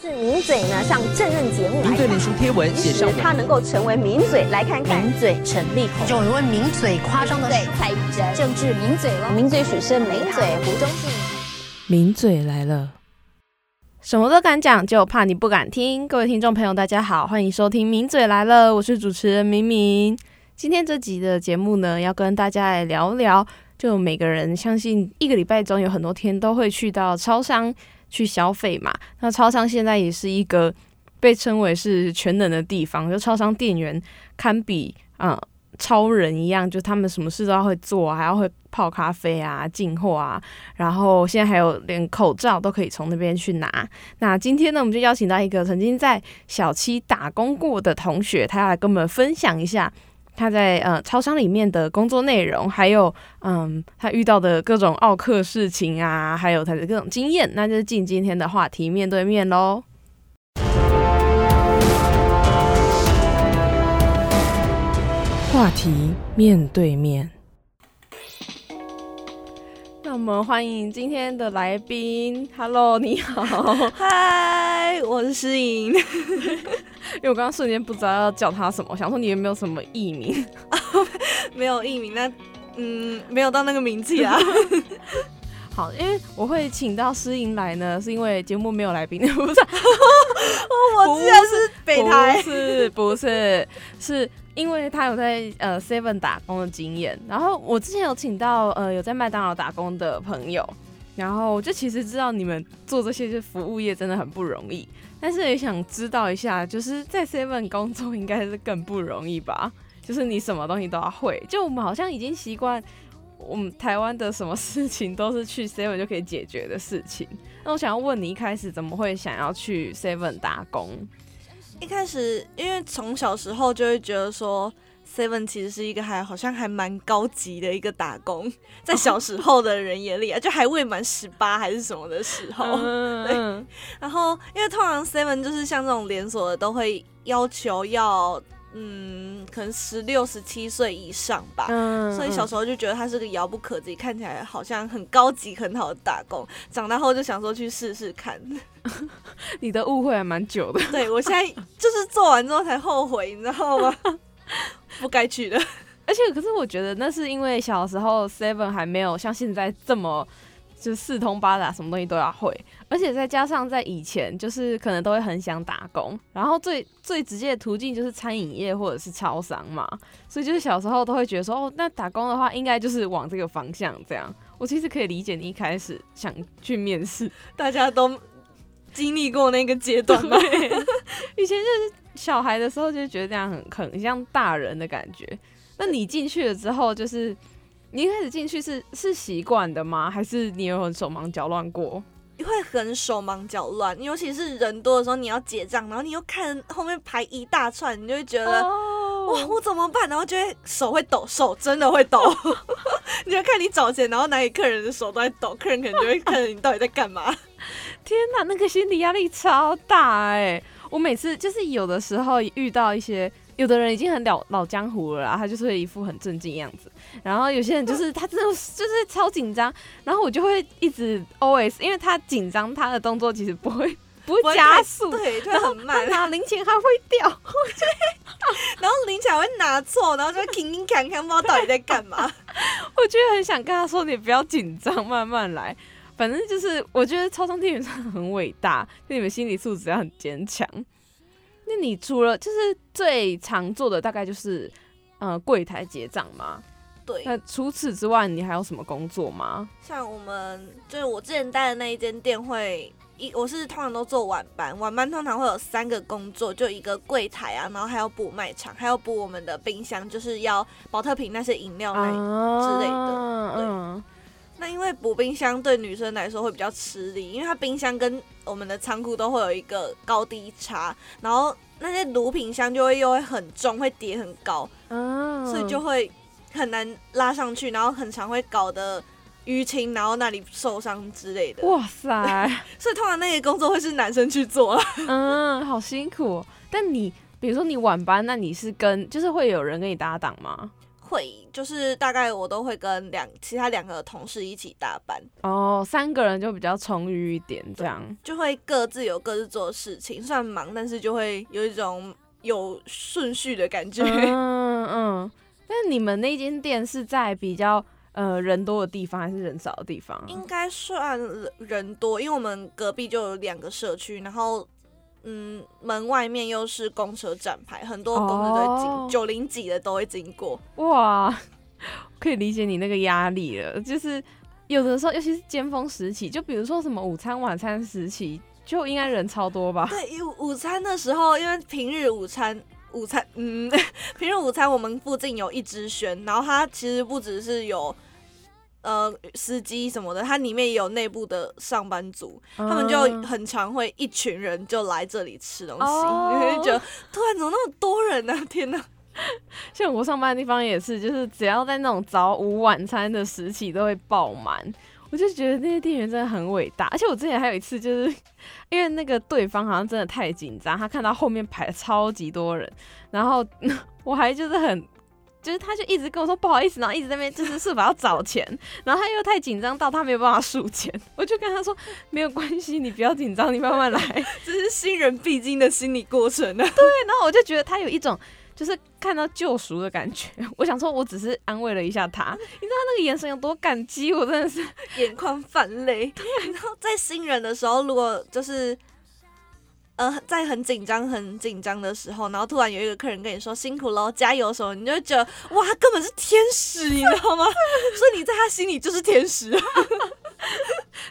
是名嘴呢上政论节目来名嘴脸书贴文写上他能够成为名嘴，来看看名嘴陈立宏，有人问名嘴夸张的对蔡玉珍，政治名嘴了，名嘴许胜名嘴胡忠信。名嘴来了，什么都敢讲，就怕你不敢听。各位听众朋友，大家好，欢迎收听《名嘴来了》，我是主持人明明。今天这集的节目呢，要跟大家来聊聊，就每个人相信一个礼拜中有很多天都会去到超商去消费嘛。那超商现在也是一个被称为是全能的地方，就超商店员堪比啊、超人一样，就他们什么事都要会做，还要会泡咖啡啊、进货啊，然后现在还有连口罩都可以从那边去拿。那今天呢，我们就邀请到一个曾经在小七打工过的同学，他要来跟我们分享一下他在呃超商里面的工作内容，还有嗯他遇到的各种奥克事情啊，还有他的各种经验。那就是进今天的话题面对面喽。话题面对面。那我们欢迎今天的来宾，Hello，你好。嗨，我是诗颖。因为我刚刚瞬间不知道要叫他什么，想说你有没有什么艺名？没有艺名，那嗯，没有到那个名气啊。好，因为我会请到诗颖来呢，是因为节目没有来宾，不是？我竟然是北台不，是不是，是因为他有在呃 Seven 打工的经验。然后我之前有请到呃有在麦当劳打工的朋友，然后我就其实知道你们做这些就服务业真的很不容易，但是也想知道一下，就是在 Seven 工作应该是更不容易吧？就是你什么东西都要会，就我们好像已经习惯。我们台湾的什么事情都是去 Seven 就可以解决的事情。那我想要问你，一开始怎么会想要去 Seven 打工？一开始因为从小时候就会觉得说，Seven 其实是一个还好像还蛮高级的一个打工，在小时候的人眼里啊，就还未满十八还是什么的时候。对，然后因为通常 Seven 就是像这种连锁的，都会要求要嗯，可能十六、十七岁以上吧。嗯所以小时候就觉得它是个遥不可及，看起来好像很高级、很好的打工。长大后就想说去试试看。你的误会还蛮久的。对我现在就是做完之后才后悔，你知道吗？不该去的。而且，可是我觉得那是因为小时候 Seven 还没有像现在这么就四通八达，什么东西都要会，而且再加上在以前，就是可能都会很想打工，然后最最直接的途径就是餐饮业或者是超商嘛，所以就是小时候都会觉得说，哦，那打工的话应该就是往这个方向这样。我其实可以理解你一开始想去面试，大家都经历过那个阶段嘛？以前就是小孩的时候就觉得这样很很像大人的感觉。那你进去了之后，就是你一开始进去是是习惯的吗？还是你有很手忙脚乱过？会很手忙脚乱，尤其是人多的时候，你要结账，然后你又看后面排一大串，你就会觉得。哦哇，我怎么办？然后就会手会抖，手真的会抖。你就看你找钱，然后拿给客人的手都在抖，客人可能就会看着你到底在干嘛。天哪，那个心理压力超大哎、我每次就是有的时候遇到一些。有的人已经很老老江湖了啦，他就是会一副很正经样子。然后有些人就是 他真的就是超紧张，然后我就会一直 always，因为他紧张，他的动作其实不会不会加速，对，就很慢他。拿零钱还会掉。然后零钱还会拿错，然后就会停停看看，不知道到底在干嘛。我觉得很想跟他说，你不要紧张，慢慢来。反正就是，我觉得超商店员真的很伟大，就你们心理素质要很坚强。那你除了就是最常做的，大概就是呃柜台结账吗？对，那除此之外，你还有什么工作吗？像我们就是我之前待的那一间店会。一我是通常都做晚班，晚班通常会有三个工作，就一个柜台啊，然后还要补卖场，还要补我们的冰箱，就是要保特瓶那些饮料那之类的对嗯，那因为补冰箱对女生来说会比较吃力，因为它冰箱跟我们的仓库都会有一个高低差，然后那些毒品箱就会又会很重，会叠很高，嗯所以就会很难拉上去，然后很常会搞得淤青，然后那里受伤之类的。哇塞，所以通常那个工作会是男生去做啊。嗯，好辛苦哦。但你比如说你晚班，那你是跟就是会有人跟你搭档吗？会议，就是大概我都会跟两其他两个同事一起搭班，哦，三个人就比较充裕一点，这样。就会各自有各自做的事情，虽然忙，但是就会有一种有顺序的感觉。嗯嗯。但你们那间店是在比较呃人多的地方，还是人少的地方啊？应该算人多，因为我们隔壁就有两个社区，然后嗯，门外面又是公车站牌，很多公车都会哦经九零几的都会经过。哇，可以理解你那个压力了。就是有的时候，尤其是尖峰时期，就比如说什么午餐、晚餐时期，就应该人超多吧？对，因为午餐的时候，因为平日午餐。午餐，嗯，平日午餐我们附近有一只轩，然后它其实不只是有呃司机什么的，它里面也有内部的上班族，他们就嗯很常会一群人就来这里吃东西，哦你会觉得突然怎么那么多人呢、天哪！像我上班的地方也是，就是只要在那种早午晚餐的时期都会爆满。我就觉得那些店员真的很伟大，而且我之前还有一次，就是因为那个对方好像真的太紧张，他看到后面排了超级多人，然后 我还就是很，就是他就一直跟我说不好意思，然后一直在那边就是是否要找钱，然后他又太紧张到他没有办法数钱，我就跟他说没有关系，你不要紧张，你慢慢来。这是新人必经的心理过程呢啊！然后我就觉得他有一种就是看到救赎的感觉。我想说，我只是安慰了一下他，你知道他那个眼神有多感激，我真的是眼眶泛泪。对然后在新人的时候，如果就是呃在很紧张、很紧张的时候，然后突然有一个客人跟你说辛苦喽，加油什么，你就会觉得哇，他根本是天使，你知道吗？所以你在他心里就是天使。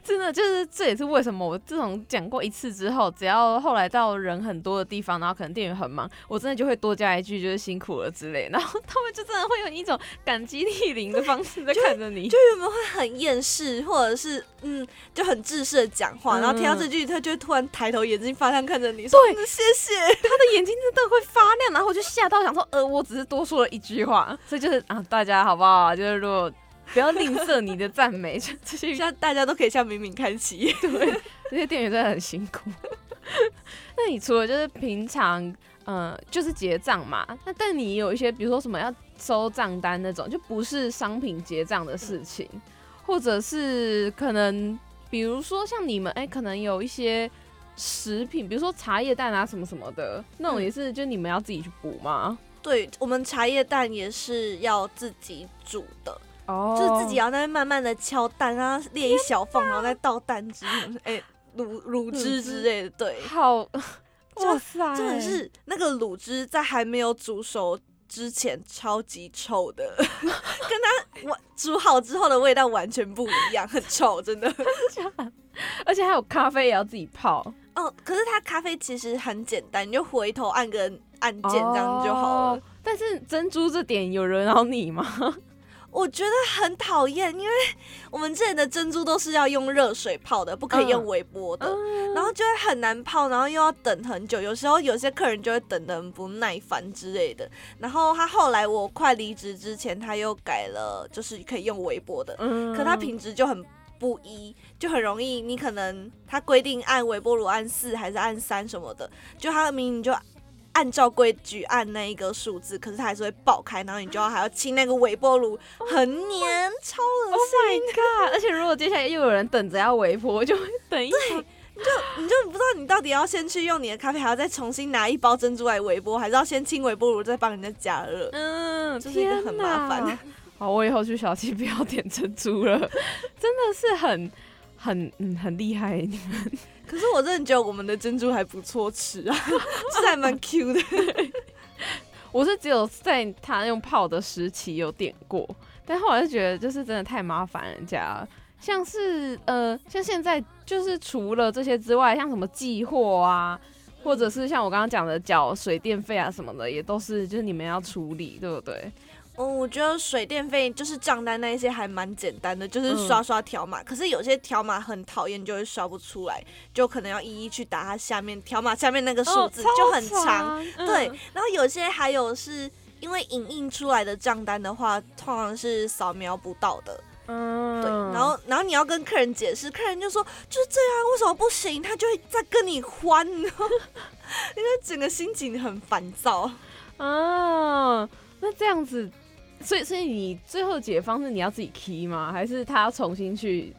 真的就是这也是为什么我自从讲过一次之后，只要后来到人很多的地方，然后可能店员很忙，我真的就会多加一句就是辛苦了之类，然后他们就真的会用一种感激涕零的方式在看着你。就有没有会很厌世，或者是嗯就很自私的讲话，然后听到这句，他就会突然抬头，眼睛发亮看着你，说对嗯谢谢。他的眼睛真的会发亮，然后我就吓到想说，呃，我只是多说了一句话，所以就是啊，大家好不好？就是如果不要吝啬你的赞美，就这些 大家都可以向敏敏看齐。对，这些店员真的很辛苦。那你除了就是平常，呃，就是结账嘛，那但你有一些，比如说什么要收账单那种，就不是商品结账的事情，或者是可能，比如说像你们，哎、可能有一些食品，比如说茶叶蛋啊什么什么的，那种嗯也是，就你们要自己去补吗？对我们茶叶蛋也是要自己煮的。哦就是自己要在慢慢的敲蛋啊，裂一小缝，然后再倒蛋汁，哎、卤卤汁之类的，对，好，就哇塞，真的是那个卤汁在还没有煮熟之前超级臭的，跟它完煮好之后的味道完全不一样，很臭，真的。而且还有咖啡也要自己泡，哦，可是它咖啡其实很简单，你就回头按个按键这样就好了。哦但是珍珠这点有惹恼你吗？我觉得很讨厌，因为我们之前的珍珠都是要用热水泡的，不可以用嗯微波的。嗯然后就会很难泡，然后又要等很久，有时候有些客人就会等得很不耐烦之类的。然后他后来我快离职之前，他又改了，就是可以用微波的，嗯可他品质就很不一，就很容易你可能他规定按微波炉按四还是按三什么的，就它明明就。按照规矩按那一个数字，可是它还是会爆开，然后你就要还要清那个微波炉，很黏，超恶 Oh 心。my god！而且如果接下来又有人等着要微波，就会等一下。你就不知道你到底要先去用你的咖啡，还要再重新拿一包珍珠来微波，还是要先清微波炉再帮人家加热？嗯，这是一个很麻烦。好，我以后去小七不要点珍珠了，真的是很很嗯很厉害。你们 可是我真的觉得我们的珍珠还不错吃啊，是还蛮 Q 的。我是只有在他用泡的时期有点过，但后来就觉得就是真的太麻烦人家了。像是呃，像现在就是除了这些之外，像什么寄货啊，或者是像我刚刚讲的缴水电费啊什么的，也都是就是你们要处理，对不对？嗯，我觉得水电费就是账单那一些还蛮简单的，就是嗯刷刷条码。可是有些条码很讨厌，就会刷不出来，就可能要一一去打它下面条码下面那个数字、哦就很超长。对嗯，然后有些还有是因为影印出来的账单的话，通常是扫描不到的。嗯，对，然后然后你要跟客人解释，客人就说就是这样，为什么不行？他就会再跟你欢，因为整个心情很烦躁。啊，那这样子所以所以你最后解方是你要自己 key 吗？还是他要重新去？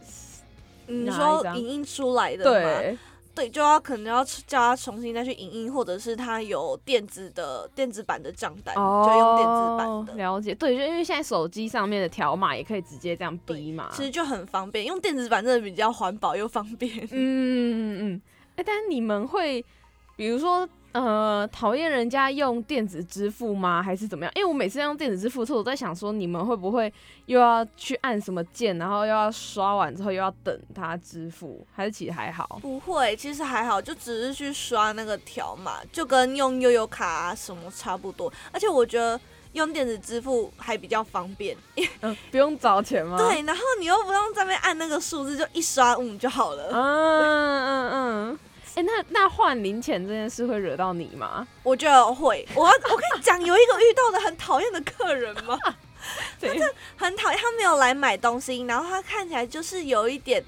你说影印出来的吗？对，对，就要可能要叫他重新再去影印，或者是他有电子的电子版的账单，哦，就用电子版的。了解，对，就因为现在手机上面的条码也可以直接这样逼嘛。其实就很方便，用电子版真的比较环保又方便。嗯嗯嗯嗯，哎、但是你们会比如说呃讨厌人家用电子支付吗？还是怎么样？因为我每次用电子支付的时候，我在想说你们会不会又要去按什么键，然后又要刷完之后又要等它支付，还是其实还好？不会，其实还好，就只是去刷那个条码，就跟用悠游卡啊什么差不多。而且我觉得用电子支付还比较方便，嗯，不用找钱吗？，对，然后你又不用在那边按那个数字，就一刷嗯就好了。嗯嗯嗯。哎、那那换零钱这件事会惹到你吗？我觉得会，我要我跟你讲，有一个遇到的很讨厌的客人吗？怎样？很讨厌，他没有来买东西，然后他看起来就是有一点，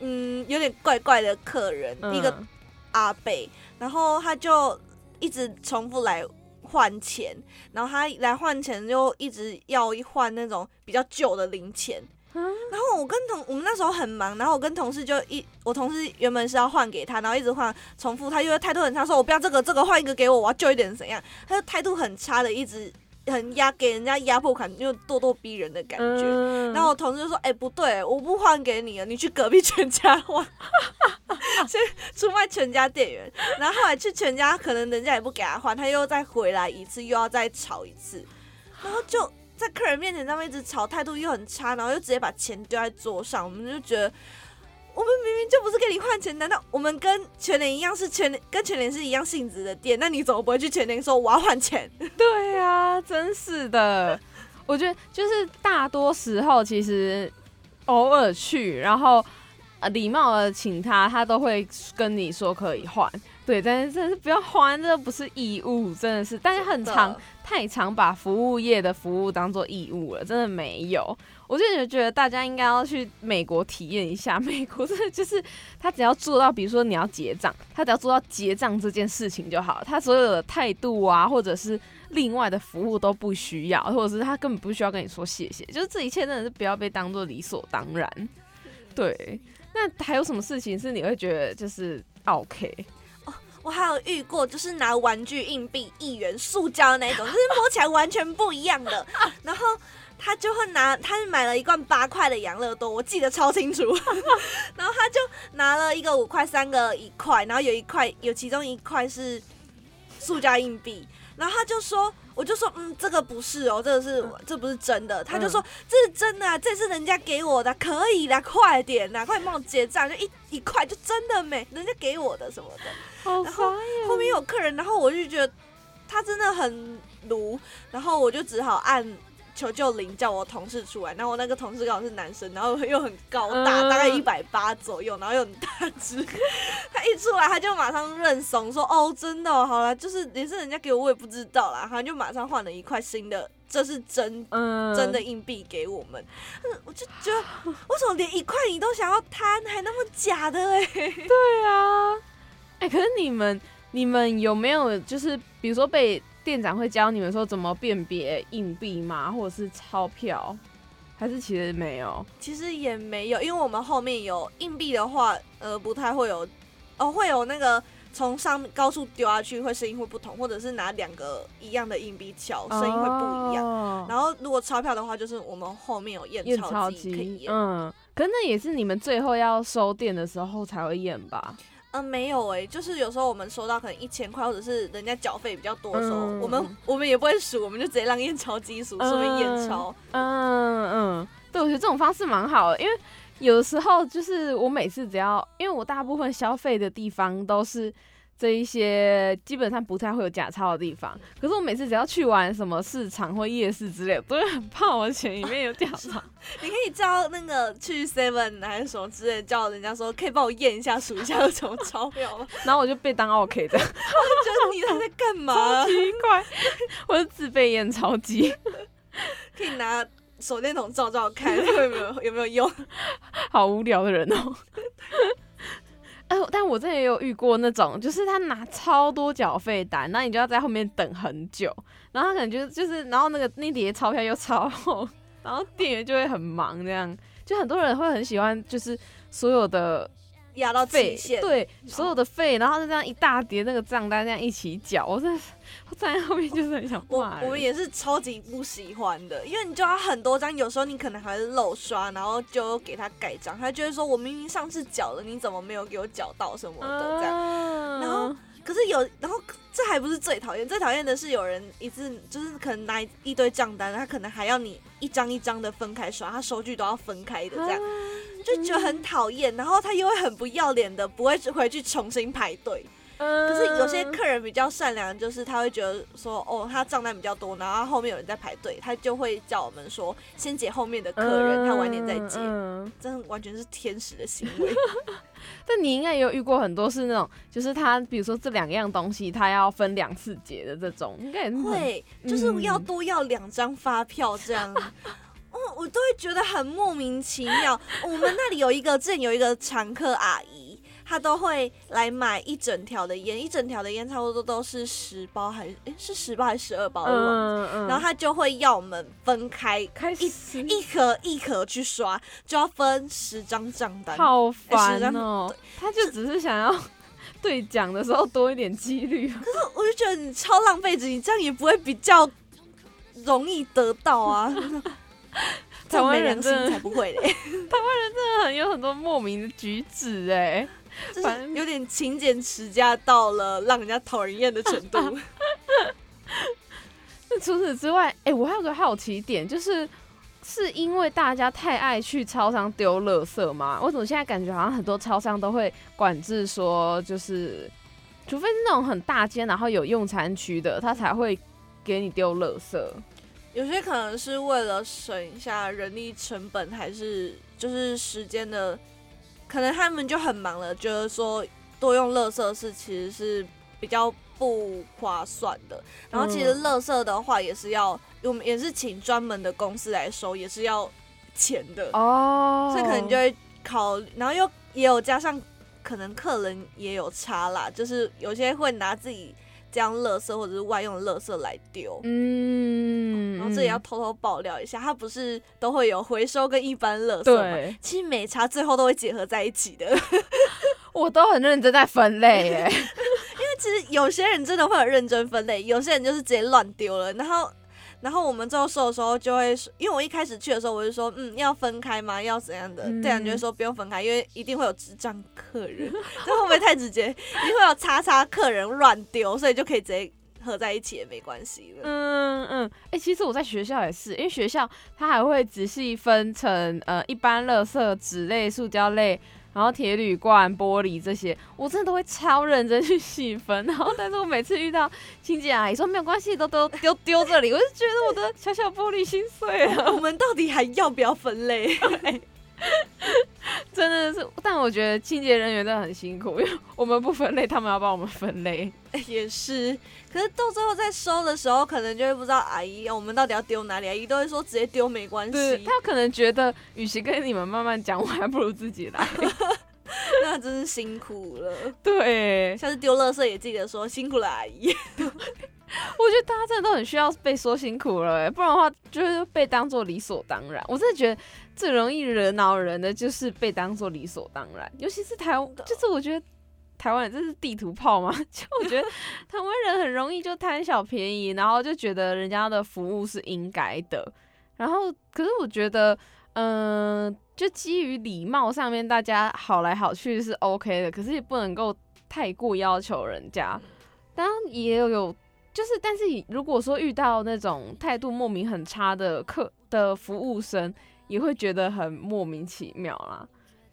嗯，有点怪怪的客人，一个嗯阿贝，然后他就一直重复来换钱，然后他来换钱就一直要换那种比较旧的零钱。嗯然后我跟同我们那时候很忙，然后我跟同事就一我同事原本是要换给他，然后一直换重复，他因为态度很差，说我不要这个这个换一个给我，我要旧一点怎样？他就态度很差的，一直很压给人家压迫感，就咄咄逼人的感觉。嗯然后我同事就说：“哎、不对，我不换给你了，你去隔壁全家换，先出卖全家店员。然后后来去全家，可能人家也不给他换，他又再回来一次，又要再吵一次，然后就在客人面前他们一直吵，态度又很差，然后又直接把钱丢在桌上，我们就觉得。”我们明明就不是给你换钱，难道我们跟全联一样是全联跟全联是一样性质的店？那你怎么不会去全联说我要换钱？对呀、真是的。我觉得就是大多时候，其实偶尔去，然后礼貌的请他，他都会跟你说可以换。对，但是真的是不要还，这不是义务，真的是。但是很常太常把服务业的服务当做义务了，真的没有。我就觉得大家应该要去美国体验一下，美国真的就是他只要做到，比如说你要结账，他只要做到结账这件事情就好，他所有的态度啊，或者是另外的服务都不需要，或者是他根本不需要跟你说谢谢，就是这一切真的是不要被当做理所当然。对，那还有什么事情是你会觉得就是 OK？我还有遇过，就是拿玩具硬币一元塑胶那种，就是摸起来完全不一样的。然后他就会拿，他是买了一罐八块的养乐多，我记得超清楚。然后他就拿了一个五块，三个一块，然后有一块有其中一块是塑胶硬币，然后他就说。我就说，嗯，这个不是哦，这个是这不是真的。他就说这是真的、啊，这是人家给我的，可以啦，快点啦，快帮我结账，就一一块就真的没，人家给我的什么的。好然后后面有客人，然后我就觉得他真的很奴，然后我就只好按求救铃叫我同事出来。然后我那个同事刚好是男生，然后又很高大，嗯大概一百八左右，然后又很大只。他一出来他就马上认怂说：“哦，真的哦、好了，就是也是人家给我，我也不知道啦。”他就马上换了一块新的，这是真嗯真的硬币给我们。嗯我就觉得为什么连一块你都想要贪，还那么假的哎、对啊，哎、可是你们你们有没有就是比如说被店长会教你们说怎么辨别硬币吗，或者是钞票，还是其实没有？其实也没有，因为我们后面有硬币的话，呃，不太会有，哦，会有那个从上高处丢下去会声音会不同，或者是拿两个一样的硬币敲，声音会不一样。哦然后如果钞票的话，就是我们后面有验验钞钞机可以，验。嗯，可是那也是你们最后要收店的时候才会验吧？嗯、没有哎、就是有时候我们收到可能一千块，或者是人家缴费比较多的时候，嗯我们我们也不会数，我们就直接让验钞机数，顺便验钞。嗯嗯，对，我觉得这种方式蛮好的，因为有的时候就是我每次只要，因为我大部分消费的地方都是这一些基本上不太会有假钞的地方，可是我每次只要去玩什么市场或夜市之类的，都会很怕我钱里面有假钞。你可以叫那个去 Seven 还是什么之类，叫人家说可以帮我验一下数一下有什么钞票吗？然后我就被当 OK 的，我觉得你在在干嘛？奇怪，我是自备验钞机，可以拿手电筒照照看，有没有有没有用？好无聊的人哦。哎、但我之前也有遇过那种，就是他拿超多缴费单，那你就要在后面等很久，然后他可能就就是，然后那个那叠钞票又超厚，然后店员就会很忙，这样。就很多人会很喜欢，就是所有的压到费期限，，对所有的费，然后就这样一大叠那个账单这样一起缴，我真的是我站在后面就是很想我骂我们也是超级不喜欢的，因为你就要很多张，有时候你可能还会漏刷，然后就给他盖章，他就会说我明明上次缴了，你怎么没有给我缴到什么的这样。样然后可是有，然后这还不是最讨厌，最讨厌的是有人一次就是可能拿一堆账单，他可能还要你一张一张的分开刷，他收据都要分开的这样，就觉得很讨厌。然后他又会很不要脸的，不会回去重新排队。可可是有些客人比较善良，就是他会觉得说，哦，他账单比较多，然后后面有人在排队，他就会叫我们说先结后面的客人，他晚点再结。嗯真的完全是天使的行为。但你应该也有遇过很多是那种，就是他比如说这两样东西他要分两次结的这种，应该也会，就是要多要两张发票这样。哦，我都会觉得很莫名其妙。我们那里有一个，之前有一个常客阿姨，她都会来买一整条的烟，一整条的烟差不多都是十包还是诶是十包还是十二包？我忘记嗯嗯，然后她就会要我们分开开始一盒一盒去刷，就要分十张账单。好烦哦，他就只是想要 对讲的时候多一点几率，可是我就觉得你超浪费纸，你这样也不会比较容易得到啊。这台湾人真的才不会嘞，台湾人真的很有很多莫名的举止哎。就反是有点勤俭持家到了让人家讨人厌的程度。那除此之外，哎、我还有个好奇点，就是是因为大家太爱去超商丢垃圾吗？我怎么现在感觉好像很多超商都会管制说，就是除非是那种很大间，然后有用餐区的，他才会给你丢垃圾。有些可能是为了省一下人力成本，还是就是时间的，可能他们就很忙了，觉得说多用垃圾是其实是比较不划算的。然后其实嗯。垃圾的话也是要，我们也是请专门的公司来收，也是要钱的，哦。所以可能就会考，然后又也有加上可能客人也有差啦，就是有些会拿自己这样垃圾或者是外用的垃圾来丢。嗯，然后这也要偷偷爆料一下，它不是都会有回收跟一般垃圾吗？对，其实每茶最后都会结合在一起的。我都很认真在分类哎。其实有些人真的会很认真分类，有些人就是直接乱丢了。然后，然后我们最后收的时候就会说，因为我一开始去的时候我就说，嗯，要分开吗？要怎样的？嗯店长就会说不用分开，因为一定会有智障客人。这会不会太直接？一定会有叉叉客人乱丢，所以就可以直接合在一起也没关系了。嗯嗯，哎、其实我在学校也是，因为学校它还会仔细分成呃一般垃圾、纸类、塑胶类，然后铁铝罐、玻璃这些，我真的都会超认真去细分。然后，但是我每次遇到清洁阿姨说没有关系，都都丢丢这里，我就觉得我的小小玻璃心碎了，我们到底还要不要分类？真的是。但我觉得清洁人员真的很辛苦，因为我们不分类，他们要帮我们分类。也是，可是到最后在收的时候，可能就会不知道阿姨我们到底要丢哪里，阿姨都会说直接丢没关系对他。可能觉得，与其跟你们慢慢讲，我还不如自己来。那真是辛苦了。对，下次丢垃圾也记得说辛苦了阿姨。我觉得大家真的都很需要被说辛苦了欸，不然的话就是被当做理所当然。我真的觉得最容易惹恼人的就是被当做理所当然，尤其是台湾，就是我觉得台湾人这是地图炮嘛，就我觉得台湾人很容易就贪小便宜，然后就觉得人家的服务是应该的，然后可是我觉得，嗯、就基于礼貌上面，大家好来好去是 OK 的，可是也不能够太过要求人家。当然也有就是，但是如果说遇到那种态度莫名很差的客的服务生，也会觉得很莫名其妙啦。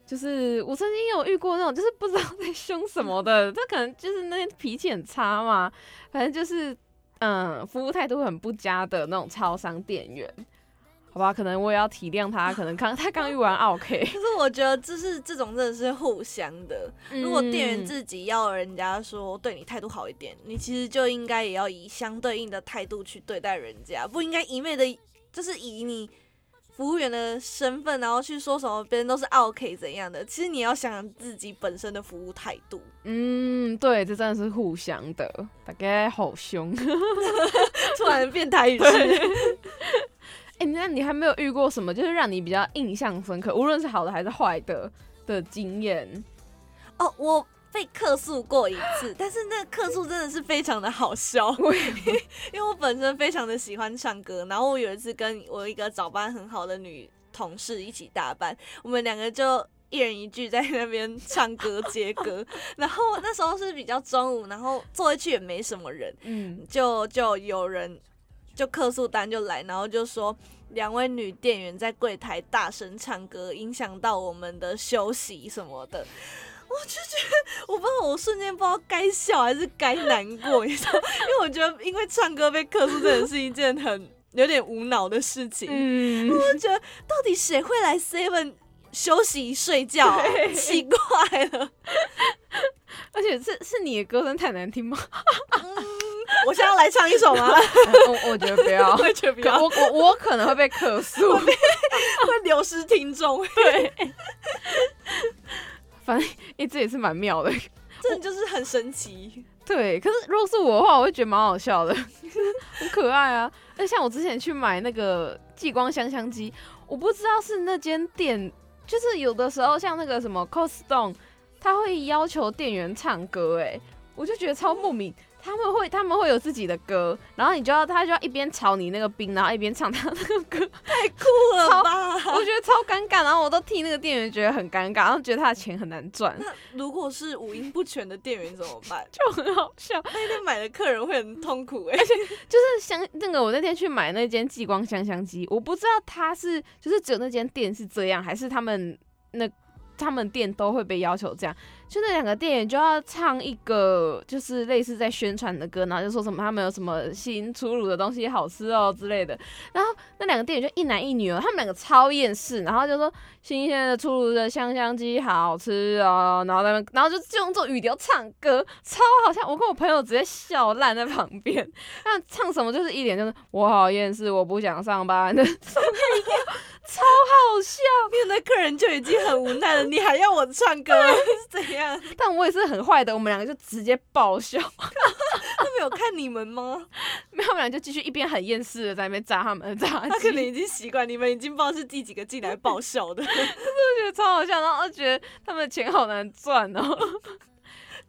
就是我曾经有遇过那种，就是不知道在凶什么的，他可能就是那天脾气很差嘛，反正就是嗯，服务态度很不佳的那种超商店员。好吧，可能我也要体谅他，可能刚他刚遇完 OK，可是我觉得这是这种真的是互相的。如果店员嗯自己要人家说对你态度好一点，你其实就应该也要以相对应的态度去对待人家，不应该一昧的，就是以你服务员的身份，然后去说什么别人都是 OK 怎样的。其实你要想想自己本身的服务态度。嗯，对，这真的是互相的，大概好凶，突然变台语哎、那你还没有遇过什么就是让你比较印象深刻，无论是好的还是坏的的经验？哦，我被客诉过一次，但是那个客诉真的是非常的好笑，因为我本身非常的喜欢唱歌，然后我有一次跟我一个早班很好的女同事一起搭班，我们两个就。一人一句在那边唱歌 接歌，然后那时候是比较中午，然后坐回去也没什么人，嗯，就就有人就客诉单就来，然后就说两位女店员在柜台大声唱歌，影响到我们的休息什么的。我就觉得，我不知道，我瞬间不知道该笑还是该难过，你知道？因为我觉得，因为唱歌被客诉，真的是一件很有点无脑的事情。嗯，我就觉得，到底谁会来 Seven 休息睡觉啊、奇怪了。而且是是你的歌声太难听吗？我现在要来唱一首吗？我我觉得不要，我觉得不可要，我我我可能会被客诉。会流失听众。对，反正诶、这也是蛮妙的。真的就是很神奇。对，可是如果是我的话，我会觉得蛮好笑的，很可爱啊。那像我之前去买那个激光香香机，我不知道是那间店，就是有的时候像那个什么 Costco，他会要求店员唱歌，哎，我就觉得超莫名。他们会他们会有自己的歌，然后你就要他就要一边炒你那个冰，然后一边唱他那个歌，太酷了吧？我觉得超尴尬，然后我都替那个店员觉得很尴尬，然后觉得他的钱很难赚，那如果是五音不全的店员怎么办？就很好笑。那天买的客人会很痛苦哎、就是香那个，我那天去买那间激光香香机，我不知道他是就是只有那间店是这样，还是他们那他们店都会被要求这样。就那两个店员就要唱一个就是类似在宣传的歌，然后就说什么他们有什么新出炉的东西好吃哦之类的。然后那两个店员就一男一女哦，他们两个超厌世，然后就说新鲜的出炉的香香鸡好吃哦，然后他们然后就就用这种语调唱歌，超好笑。我跟我朋友直接笑烂在旁边。那唱什么就是一脸就是我好厌世，我不想上班的，超好笑。面对客人就已经很无奈了，你还要我唱歌 是怎样？但我也是很坏的，我们两个就直接爆笑，他没有看你们吗？没有，我们俩就继续一边很厌世的在那边炸他们的炸，他可能已经习惯，你们已经不知道是第几个进来爆笑的。就觉得超好笑，然后就觉得他们的钱好难赚哦。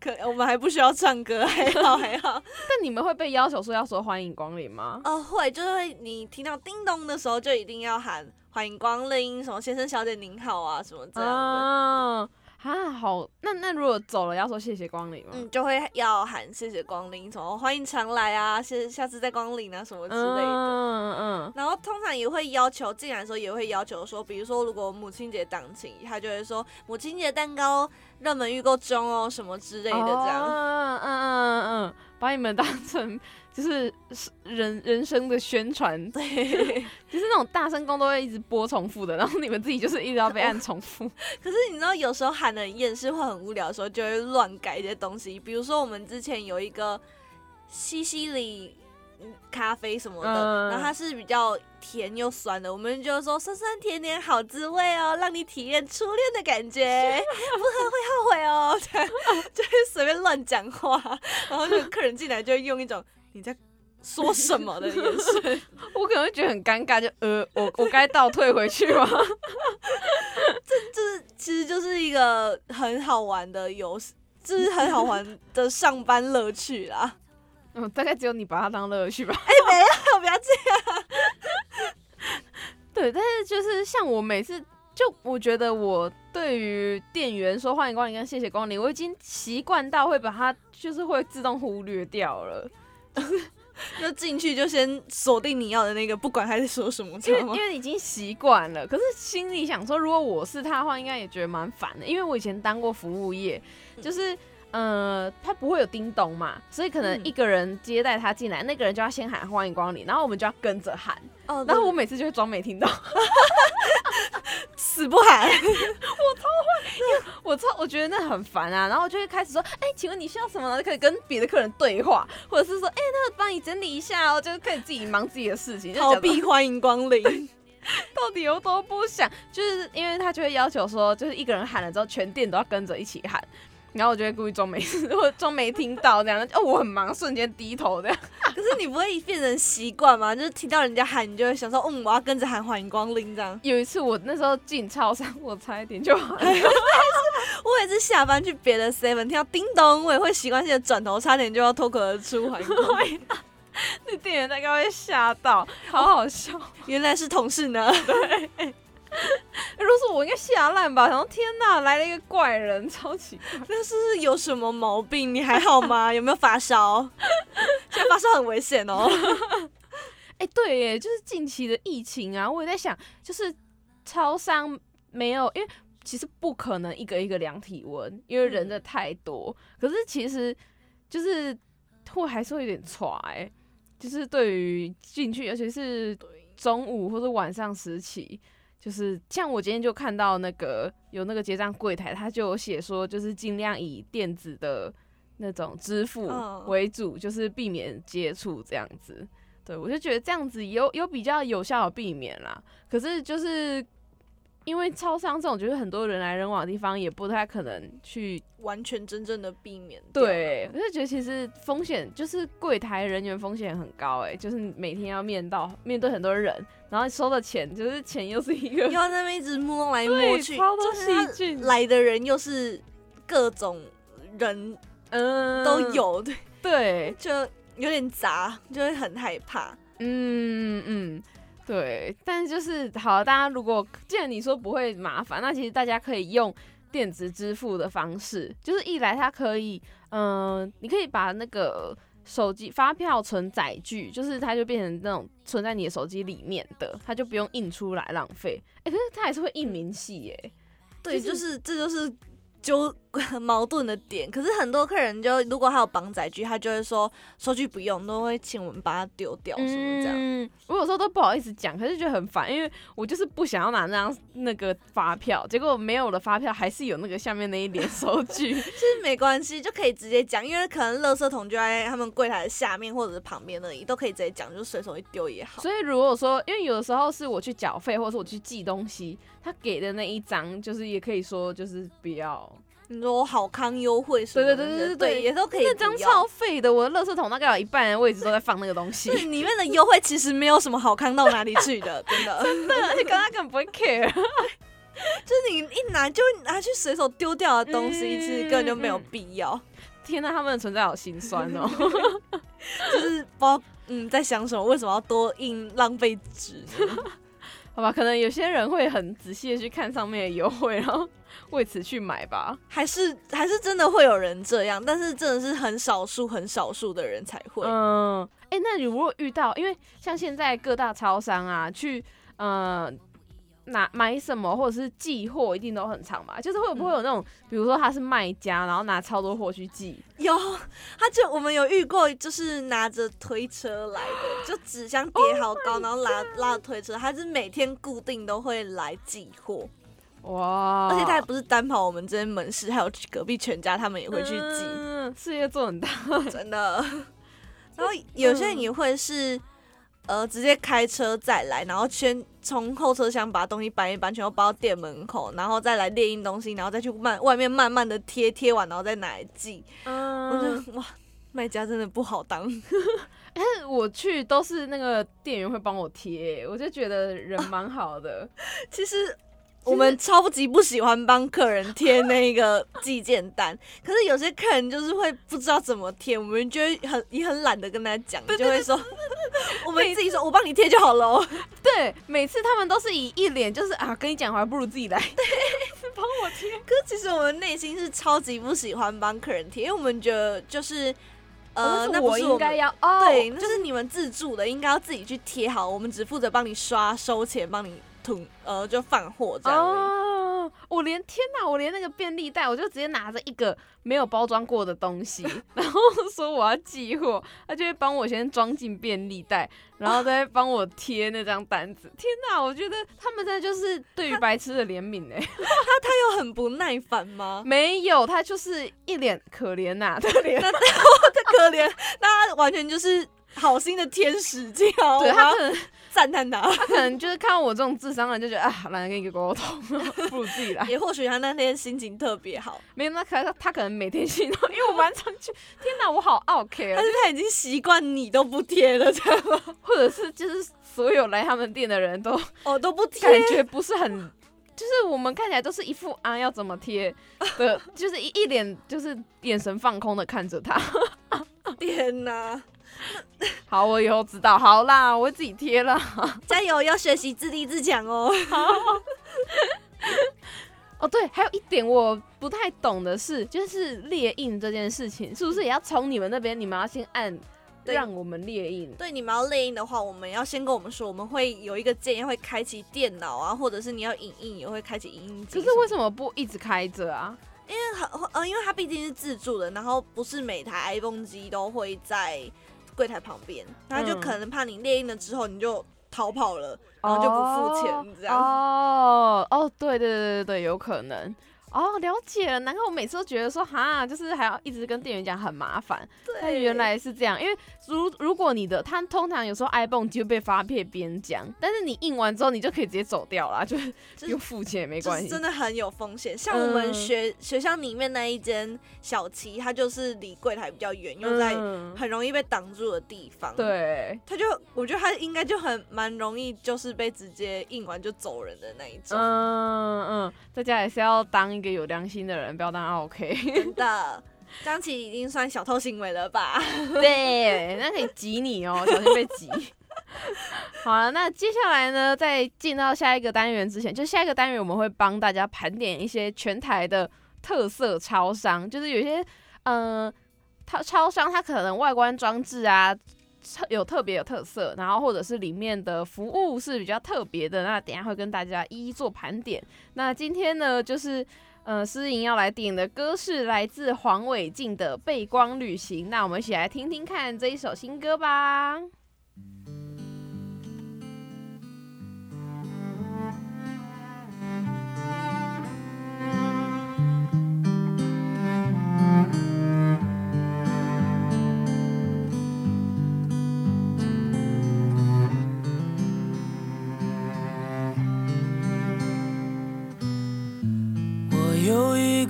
可我们还不需要唱歌，还好还好。但你们会被要求说要说欢迎光临吗？哦，会，就是会你听到叮咚的时候，就一定要喊欢迎光临，什么先生小姐您好啊，什么这样的。啊，啊，好，那那如果走了要说谢谢光临吗？嗯，就会要喊谢谢光临，什么欢迎常来啊，下下次再光临啊，什么之类的。嗯嗯嗯然后通常也会要求进来的时候也会要求说，比如说如果母亲节档期，他就会说母亲节蛋糕热门预购中哦，什么之类的这样。嗯嗯嗯嗯，把你们当成就是人人生的宣传，对，就是那种大声公都会一直播重复的，然后你们自己就是一直要被按重复。可是你知道有时候喊的厌世或很无聊的时候，就会乱改一些东西。比如说我们之前有一个西西里嗯咖啡什么的，嗯然后它是比较甜又酸的，我们就说酸酸甜甜好滋味哦，让你体验初恋的感觉，不喝会后悔哦，就会随便乱讲话，然后就客人进来就会用一种你在说什么的眼神。我可能会觉得很尴尬，就呃，我我该倒退回去吗？就是其实就是一个很好玩的游戏，就是很好玩的上班乐趣啦。嗯，大概只有你把它当乐趣吧。哎、没有，不要这样。对，但是就是像我每次，就我觉得我对于店员说欢迎光临跟谢谢光临，我已经习惯到会把它就是会自动忽略掉了。就进去就先锁定你要的那个，不管他在说什么，因为因？为已经习惯了，可是心里想说，如果我是他的话，应该也觉得蛮烦的。因为我以前当过服务业，就是呃，他不会有叮咚嘛，所以可能嗯一个人接待他进来，那个人就要先喊欢迎光临，然后我们就要跟着喊，哦然后我每次就会装没听到，死不喊，我超我觉得那很烦啊，然后我就会开始说，哎、请问你需要什么呢？就可以跟别的客人对话，或者是说，哎、那帮你整理一下哦，就是可以自己忙自己的事情，逃避欢迎光临。到底有多不想？就是因为他就会要求说，就是一个人喊了之后，全店都要跟着一起喊。然后我就会故意装没事，或者装没听到这样。哦，我很忙，瞬间低头这样。可是你不会变成习惯吗？就是听到人家喊，你就会想说，嗯，我要跟着喊欢迎光临这样。有一次我那时候进超商，我差一点就 喊。我也是下班去别的 seven 听到叮咚，我也会习惯性的转头，差点就要脱口而出欢迎光临。那店员大概会吓到，好好笑。原来是同事呢。对。如果是我应该吓烂吧？然后天哪，来了一个怪人，超奇怪。那是有什么毛病？你还好吗？有没有发烧？现在发烧很危险哦。哎，对耶，就是近期的疫情啊，我也在想，就是超商没有，因为其实不可能一个一个量体温，因为人的太多。可是其实就是会还是会有点喘，哎，就是对于进去，尤其是中午或者晚上时期。就是像我今天就看到那个有那个结账柜台，他就有写说，就是尽量以电子的那种支付为主，就是避免接触这样子。对我就觉得这样子有有比较有效的避免啦。可是就是。因为超商这种就是很多人来人往的地方，也不太可能去完全真正的避免。对，我就觉得其实风险就是柜台人员风险很高，哎，就是每天要面到面对很多人，然后收的钱就是钱又是一个要在那边一直摸来摸去，超多细菌，来的人又是各种人，嗯，都有，对对，就有点杂，就会很害怕。嗯嗯。对，但是就是好，大家如果既然你说不会麻烦，那其实大家可以用电子支付的方式，就是一来它可以，嗯，你可以把那个手机发票存载具，就是它就变成那种存在你的手机里面的，它就不用印出来浪费。哎，可是它还是会印明细耶。对，就是这就是。就很 矛盾的点，可是很多客人就如果他有绑载具，他就会说收据不用，都会请我们把它丢掉什么这样。我有时候都不好意思讲，可是觉得很烦，因为我就是不想要拿那张那个发票，结果没有了发票，还是有那个下面那一点收据。其实没关系，就可以直接讲，因为可能垃圾桶就在他们柜台的下面或者是旁边那里，都可以直接讲，就随手一丢也好。所以如果说，因为有的时候是我去缴费，或者是我去寄东西。他给的那一张，就是也可以说就是不要，你说好康优惠什么？对对对对对，也都可以。那张超废的，我的垃圾桶大概有一半的位置都在放那个东西。里面的优惠其实没有什么好康到哪里去的，真的真的，而且刚刚根本不会 care，就是你一拿就拿去随手丢掉的东西，其实根本就没有必要。天呐，他们的存在好心酸哦，就是不知道嗯在想什么，为什么要多印浪费纸？好吧，可能有些人会很仔细的去看上面的优惠，然后为此去买吧。还是还是真的会有人这样，但是真的是很少数很少数的人才会。嗯，哎，那你如果遇到，因为像现在各大超商啊，去嗯。拿买什么或者是寄货一定都很长吧？就是会不会有那种，比如说他是卖家，然后拿超多货去寄？有，他就我们有遇过，就是拿着推车来的，就纸箱叠好高，然后拉拉着推车，他是每天固定都会来寄货。哇！而且他也不是单跑我们这边门市，还有隔壁全家他们也会去寄，嗯事业做很大，真的。然后有些人也会是。呃，直接开车再来，然后先从后车厢把东西搬一搬，全部搬到店门口，然后再来列印东西，然后再去慢外面慢慢的贴贴完，然后再拿来寄。嗯，我觉得哇，卖家真的不好当。但 是我去都是那个店员会帮我贴，我就觉得人蛮好的。其实。我们超级不喜欢帮客人贴那个寄件单，可是有些客人就是会不知道怎么贴，我们就会很也很懒得跟他讲，就会说 我们自己说，我帮你贴就好了。对，每次他们都是以一脸就是啊，跟你讲还不如自己来，对，帮我贴。可是其实我们内心是超级不喜欢帮客人贴，因为我们觉得就是呃，那我应该要对，就是你们自助的应该要自己去贴好，我们只负责帮你刷收钱，帮你。囤呃，就放货这样。哦，我连天哪，我连那个便利袋，我就直接拿着一个没有包装过的东西，然后说我要寄货，他就会帮我先装进便利袋，然后再帮我贴那张单子。天哪，我觉得他们在就是对于白痴的怜悯哎。他他有很不耐烦吗？没有，他就是一脸可怜呐，可怜，他可怜，那完全就是。好心的天使这样，对他可能赞叹他，他可能就是看到我这种智商的人，就觉得啊，懒得跟你沟通，不如自己来。也或许他那天心情特别好，没有，那可他他可能每天心动，因为我蛮常去。天哪，我好 OK 但是他已经习惯你都不贴了，这样？或者是就是所有来他们店的人都哦都不贴，感觉不是很，就是我们看起来都是一副啊要怎么贴的，就是一一脸就是眼神放空的看着他。天哪！好，我以后知道。好啦，我会自己贴了。加油，要学习自立自强哦。哦，对，还有一点我不太懂的是，就是列印这件事情，是不是也要从你们那边，你们要先按让我们列印？对，你们要列印的话，我们要先跟我们说，我们会有一个键要会开启电脑啊，或者是你要影印也会开启影印机。可是为什么不一直开着啊？因为很呃，因为它毕竟是自助的，然后不是每台 iPhone 机都会在柜台旁边，他就可能怕你猎鹰了之后你就逃跑了，然后就不付钱这样。哦哦，对对对对对，有可能。哦，了解了。难怪我每次都觉得说，哈，就是还要一直跟店员讲很麻烦。对原来是这样，因为如如果你的，他通常有时候 iPhone 就被发配边疆，但是你印完之后，你就可以直接走掉了，就是用付钱也没关系。真的很有风险。像我们学学校里面那一间小七，它就是离柜台比较远，又在很容易被挡住的地方。对，他就我觉得他应该就很蛮容易，就是被直接印完就走人的那一种。嗯嗯，在家也是要当。一个有良心的人，不要当 OK。真的，张琪已经算小偷行为了吧？对，那可以挤你哦，小心被挤。好了，那接下来呢，在进到下一个单元之前，就下一个单元我们会帮大家盘点一些全台的特色超商，就是有些嗯，它超商它可能外观装置啊。有特别有特色，然后或者是里面的服务是比较特别的，那等下会跟大家一一做盘点。那今天呢，就是呃，诗莹要来点的歌是来自黄伟晋的《背光旅行》，那我们一起来听听看这一首新歌吧。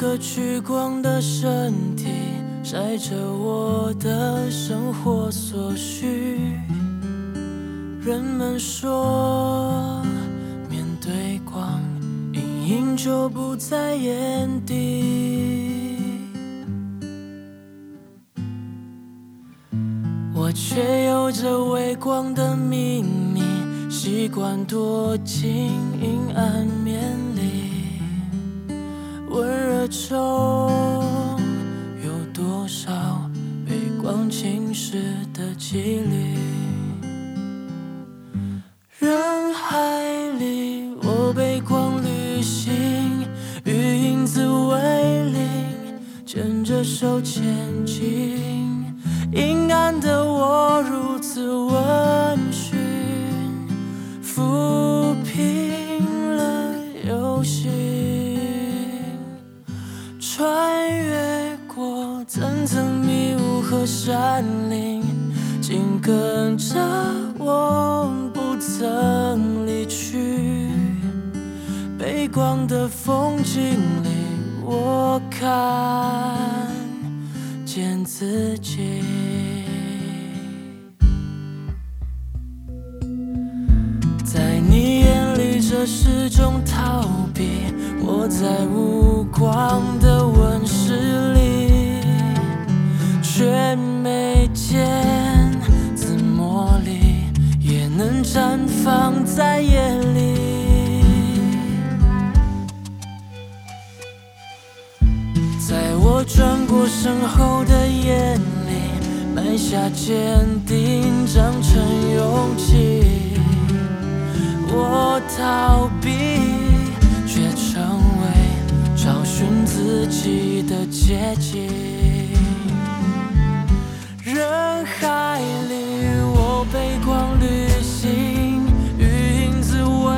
个趋光的身体，晒着我的生活所需。人们说，面对光，阴影就不在眼底。我却有着微光的秘密，习惯躲进阴暗。温热中有多少被光侵蚀的几率？人海里，我被光旅行，与影子为邻，牵着手前进。阴暗的我如此温山林，紧跟着我不曾离去。背光的风景里，我看见自己。在你眼里，这是种逃避。我在无光的温室里，却没见紫茉莉也能绽放在夜里。在我转过身后的眼里，埋下坚定，长成勇气。我逃避。却成为找寻自己的捷径，人海里我背光旅行，与影子为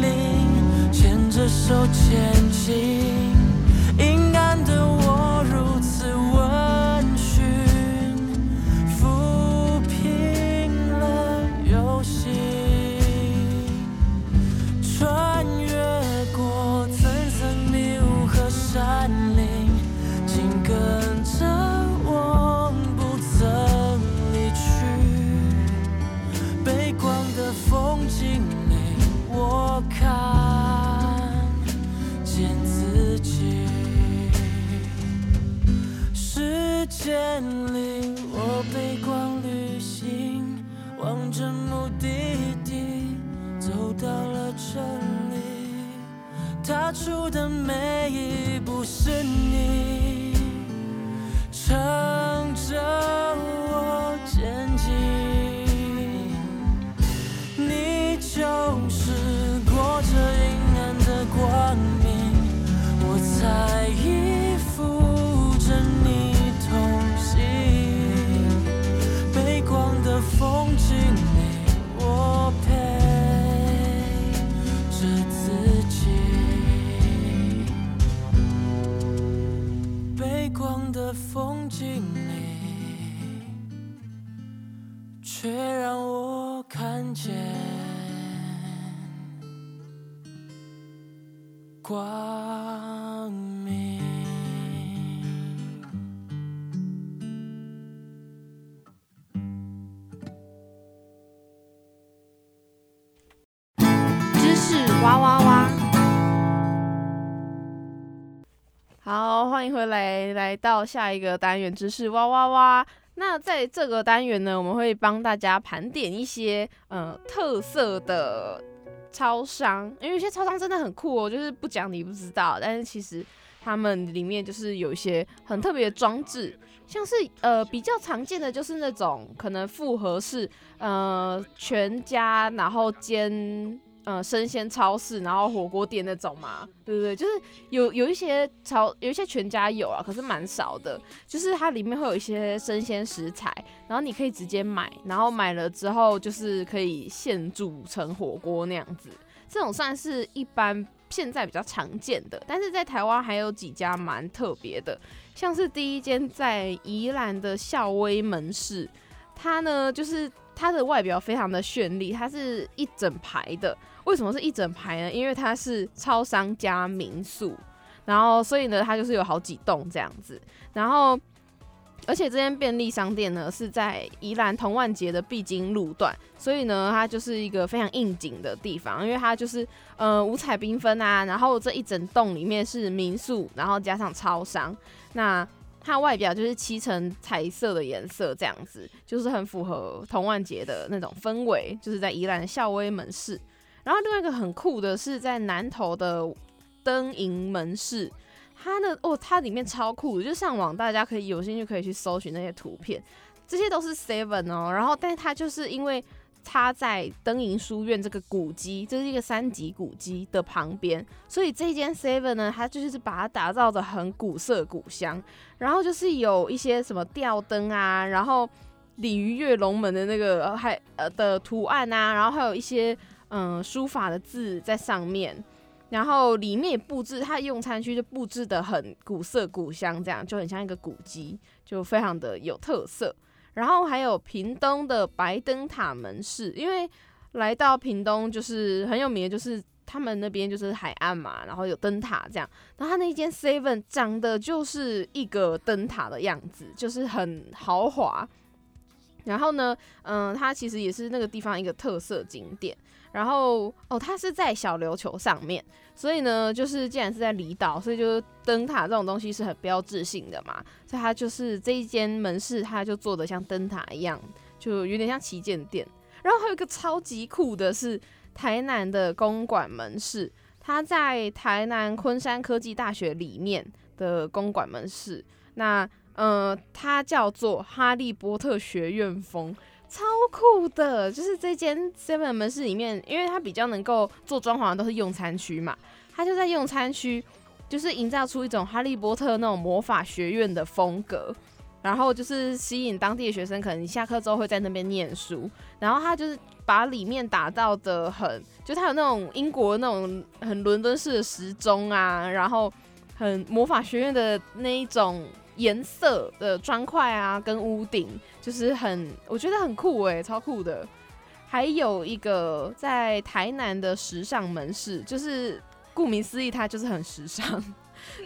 邻，牵着手前行。迈出的每一步是光的风景里，却让我看见光欢迎回来，来到下一个单元知识哇哇哇。那在这个单元呢，我们会帮大家盘点一些呃特色的超商，因为有些超商真的很酷哦，就是不讲你不知道，但是其实他们里面就是有一些很特别的装置，像是呃比较常见的就是那种可能复合式呃全家，然后兼呃生鲜超市，然后火锅店那种嘛，对不对？就是有有一些超有一些全家有啊，可是蛮少的。就是它里面会有一些生鲜食材，然后你可以直接买，然后买了之后就是可以现煮成火锅那样子。这种算是一般现在比较常见的，但是在台湾还有几家蛮特别的，像是第一间在宜兰的校威门市，它呢就是它的外表非常的绚丽，它是一整排的。为什么是一整排呢？因为它是超商加民宿，然后所以呢，它就是有好几栋这样子。然后，而且这间便利商店呢是在宜兰同万节的必经路段，所以呢，它就是一个非常应景的地方，因为它就是呃五彩缤纷啊，然后这一整栋里面是民宿，然后加上超商，那。它外表就是漆成彩色的颜色，这样子就是很符合同万节的那种氛围，就是在宜兰校威门市。然后另外一个很酷的是在南投的灯营门市，它的哦，它里面超酷的，就上网大家可以有兴趣可以去搜寻那些图片，这些都是 Seven 哦。然后，但是它就是因为它在灯营书院这个古迹，这是一个三级古迹的旁边，所以这间 Seven 呢，它就是把它打造的很古色古香，然后就是有一些什么吊灯啊，然后鲤鱼跃龙门的那个还呃的图案啊，然后还有一些。嗯，书法的字在上面，然后里面布置，它用餐区就布置的很古色古香，这样就很像一个古迹，就非常的有特色。然后还有屏东的白灯塔门市，因为来到屏东就是很有名的，就是他们那边就是海岸嘛，然后有灯塔这样。然后他那间 Seven 长得就是一个灯塔的样子，就是很豪华。然后呢，嗯，它其实也是那个地方一个特色景点。然后哦，它是在小琉球上面，所以呢，就是既然是在离岛，所以就是灯塔这种东西是很标志性的嘛，所以它就是这一间门市，它就做的像灯塔一样，就有点像旗舰店。然后还有一个超级酷的是台南的公馆门市，它在台南昆山科技大学里面的公馆门市，那呃，它叫做哈利波特学院风。超酷的，就是这间 Seven 门市里面，因为它比较能够做装潢的，都是用餐区嘛，它就在用餐区，就是营造出一种哈利波特那种魔法学院的风格，然后就是吸引当地的学生，可能你下课之后会在那边念书，然后它就是把里面打造的很，就它有那种英国那种很伦敦式的时钟啊，然后很魔法学院的那一种。颜色的砖块啊，跟屋顶就是很，我觉得很酷诶，超酷的。还有一个在台南的时尚门市，就是顾名思义，它就是很时尚。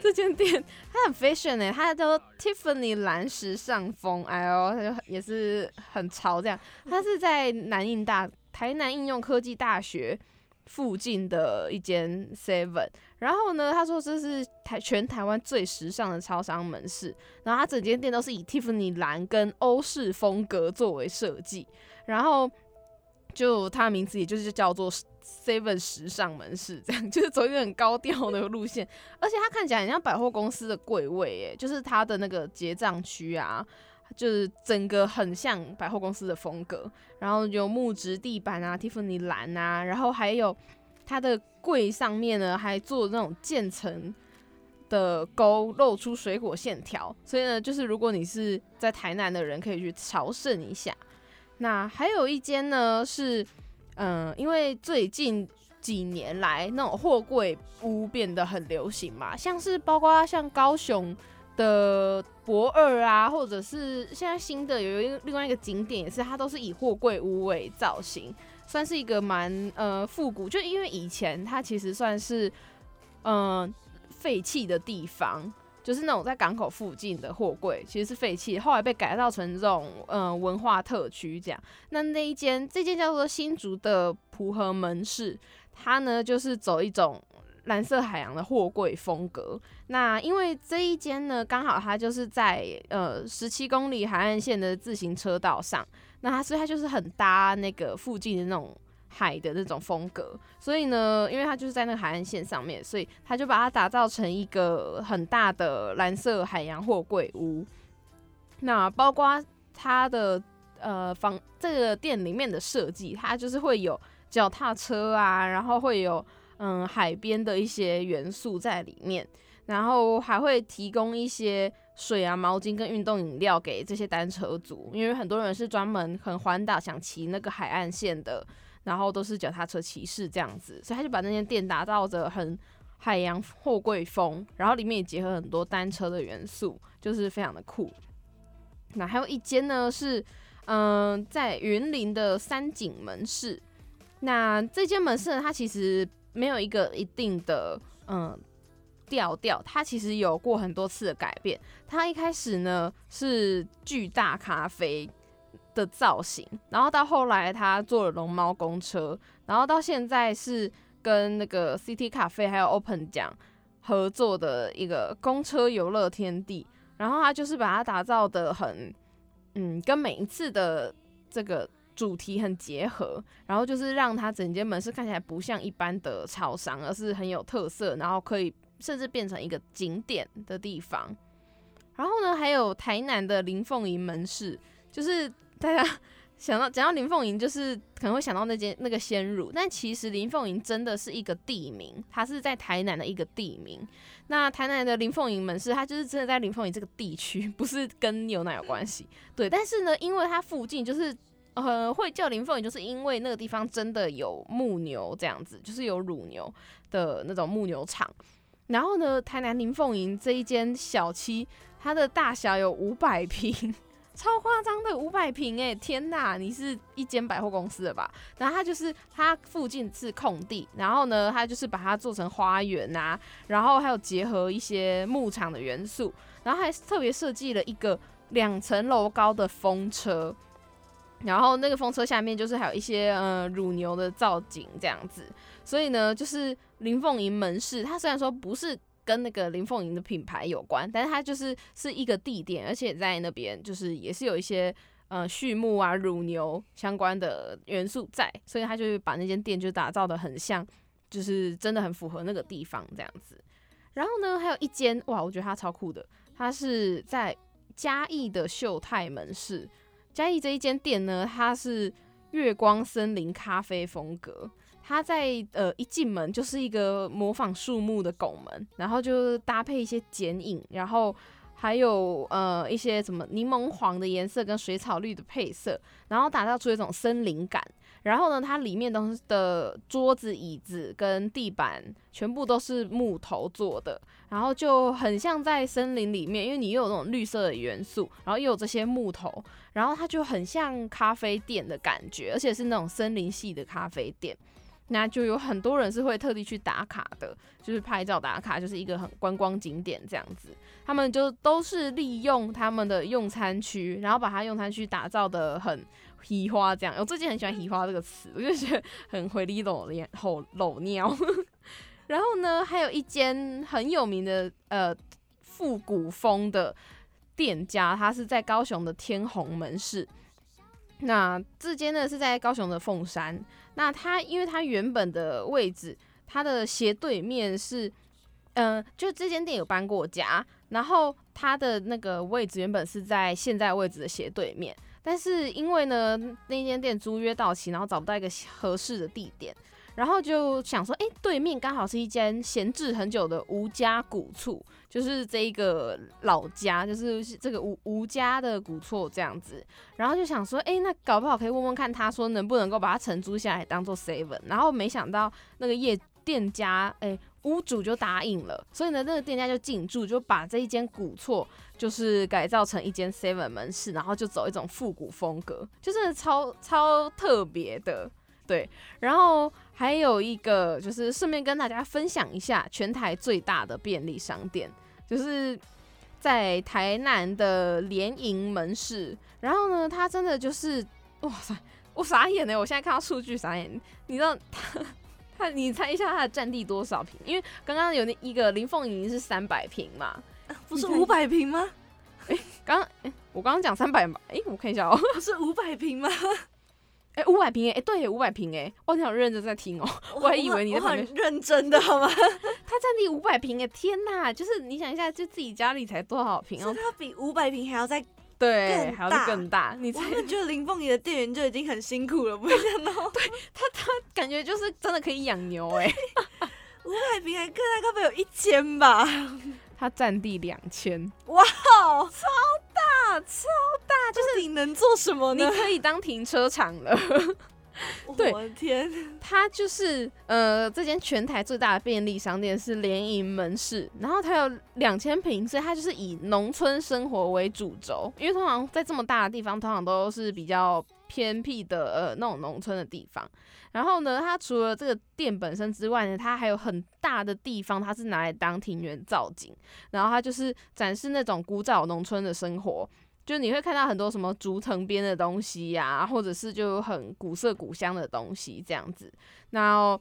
这间店它很 fashion 诶，它叫 Tiffany 蓝时尚风，哎呦，它就很也是很潮这样。它是在南应大台南应用科技大学。附近的一间 Seven，然后呢，他说这是台全台湾最时尚的超商门市，然后他整间店都是以 Tiffany 蓝跟欧式风格作为设计，然后就它的名字也就是叫做 Seven 时尚门市，这样就是走一个很高调的路线，而且它看起来很像百货公司的柜位，哎，就是它的那个结账区啊，就是整个很像百货公司的风格，然后有木质地板啊，Tiffany 蓝啊，然后还有它的柜上面呢还做那种渐层的勾，露出水果线条，所以呢，就是如果你是在台南的人，可以去朝圣一下。那还有一间呢是。嗯，因为最近几年来那种货柜屋变得很流行嘛，像是包括像高雄的博二啊，或者是现在新的有一个另外一个景点，也是它都是以货柜屋为造型，算是一个蛮呃复古。就因为以前它其实算是嗯废弃的地方。就是那种在港口附近的货柜，其实是废弃，后来被改造成这种嗯文化特区这样。那那一间，这间叫做新竹的蒲河门市，它呢就是走一种蓝色海洋的货柜风格。那因为这一间呢，刚好它就是在呃十七公里海岸线的自行车道上，那它所以它就是很搭那个附近的那种。海的那种风格，所以呢，因为它就是在那个海岸线上面，所以他就把它打造成一个很大的蓝色海洋货柜屋。那包括它的呃房这个店里面的设计，它就是会有脚踏车啊，然后会有嗯海边的一些元素在里面，然后还会提供一些水啊、毛巾跟运动饮料给这些单车族，因为很多人是专门很环岛想骑那个海岸线的。然后都是脚踏车骑士这样子，所以他就把那间店打造着很海洋货柜风，然后里面也结合很多单车的元素，就是非常的酷。那还有一间呢是，嗯，在云林的三井门市。那这间门市呢，它其实没有一个一定的嗯调调，它其实有过很多次的改变。它一开始呢是巨大咖啡。的造型，然后到后来它做了龙猫公车，然后到现在是跟那个 City 咖啡还有 Open 奖合作的一个公车游乐天地，然后它就是把它打造的很，嗯，跟每一次的这个主题很结合，然后就是让它整间门市看起来不像一般的超商，而是很有特色，然后可以甚至变成一个景点的地方。然后呢，还有台南的林凤营门市，就是。大家想到讲到林凤营，就是可能会想到那间那个鲜乳，但其实林凤营真的是一个地名，它是在台南的一个地名。那台南的林凤营门市，它就是真的在林凤营这个地区，不是跟牛奶有关系。对，但是呢，因为它附近就是呃会叫林凤营，就是因为那个地方真的有牧牛这样子，就是有乳牛的那种牧牛场。然后呢，台南林凤营这一间小七，它的大小有五百平。超夸张的五百平哎，天哪！你是一间百货公司的吧？然后它就是它附近是空地，然后呢，它就是把它做成花园呐，然后还有结合一些牧场的元素，然后还特别设计了一个两层楼高的风车，然后那个风车下面就是还有一些呃乳牛的造景这样子，所以呢，就是林凤营门市，它虽然说不是。跟那个林凤营的品牌有关，但是它就是是一个地点，而且在那边就是也是有一些呃畜牧啊、乳牛相关的元素在，所以他就把那间店就打造的很像，就是真的很符合那个地方这样子。然后呢，还有一间哇，我觉得它超酷的，它是在嘉义的秀泰门市。嘉义这一间店呢，它是月光森林咖啡风格。它在呃一进门就是一个模仿树木的拱门，然后就是搭配一些剪影，然后还有呃一些什么柠檬黄的颜色跟水草绿的配色，然后打造出一种森林感。然后呢，它里面东的桌子、椅子跟地板全部都是木头做的，然后就很像在森林里面，因为你又有那种绿色的元素，然后又有这些木头，然后它就很像咖啡店的感觉，而且是那种森林系的咖啡店。那就有很多人是会特地去打卡的，就是拍照打卡，就是一个很观光景点这样子。他们就都是利用他们的用餐区，然后把它用餐区打造的很奇花这样。我最近很喜欢“奇花”这个词，我就觉得很回力裸脸吼裸尿。然后呢，还有一间很有名的呃复古风的店家，它是在高雄的天虹门市。那这间呢是在高雄的凤山，那它因为它原本的位置，它的斜对面是，嗯、就这间店有搬过家，然后它的那个位置原本是在现在位置的斜对面，但是因为呢那间店租约到期，然后找不到一个合适的地点，然后就想说，哎、对面刚好是一间闲置很久的吴家古厝，就是这一个老家，就是这个吴吴家的古厝这样子，然后就想说，哎、那搞不好可以问问看，他说能不能够把它承租下来当做 seven，然后没想到那个业店家，哎、屋主就答应了，所以呢，那个店家就进驻，就把这一间古厝就是改造成一间 seven 门市，然后就走一种复古风格，就是超超特别的，对。然后还有一个就是顺便跟大家分享一下全台最大的便利商店，就是在台南的联营门市。然后呢，它真的就是哇塞，我傻眼呢！我现在看到数据傻眼，你知道它它你猜一下它的占地多少平？因为刚刚有那一个林凤营是三百平嘛，不是五百平吗？刚刚、诶我刚刚讲三百嘛，哎、我看一下哦、不是五百平吗？哎、五百平哎、诶对，五百平哎，我，你好认真在听哦、我还以为你在旁边很认真的好吗？他占地五百平哎，天呐！就是你想一下，就自己家里才多少平哦？是它比五百平还要再，对，还要更大，你才我们觉得林凤仪的店员就已经很辛苦了，不会想到 感觉就是真的可以养牛哎。五百平还更大，该不会有一千吧？它占地两千，哇，超大超大，就是你能做什么呢？你可以当停车场了。对我的天，它就是呃，这间全台最大的便利商店是联营门市，然后它有两千平，所以它就是以农村生活为主轴。因为通常在这么大的地方，通常都是比较偏僻的呃那种农村的地方。然后呢，它除了这个店本身之外呢，它还有很大的地方，它是拿来当庭园造景，然后它就是展示那种古早农村的生活。就你会看到很多什么竹藤编的东西呀、或者是就很古色古香的东西这样子。然后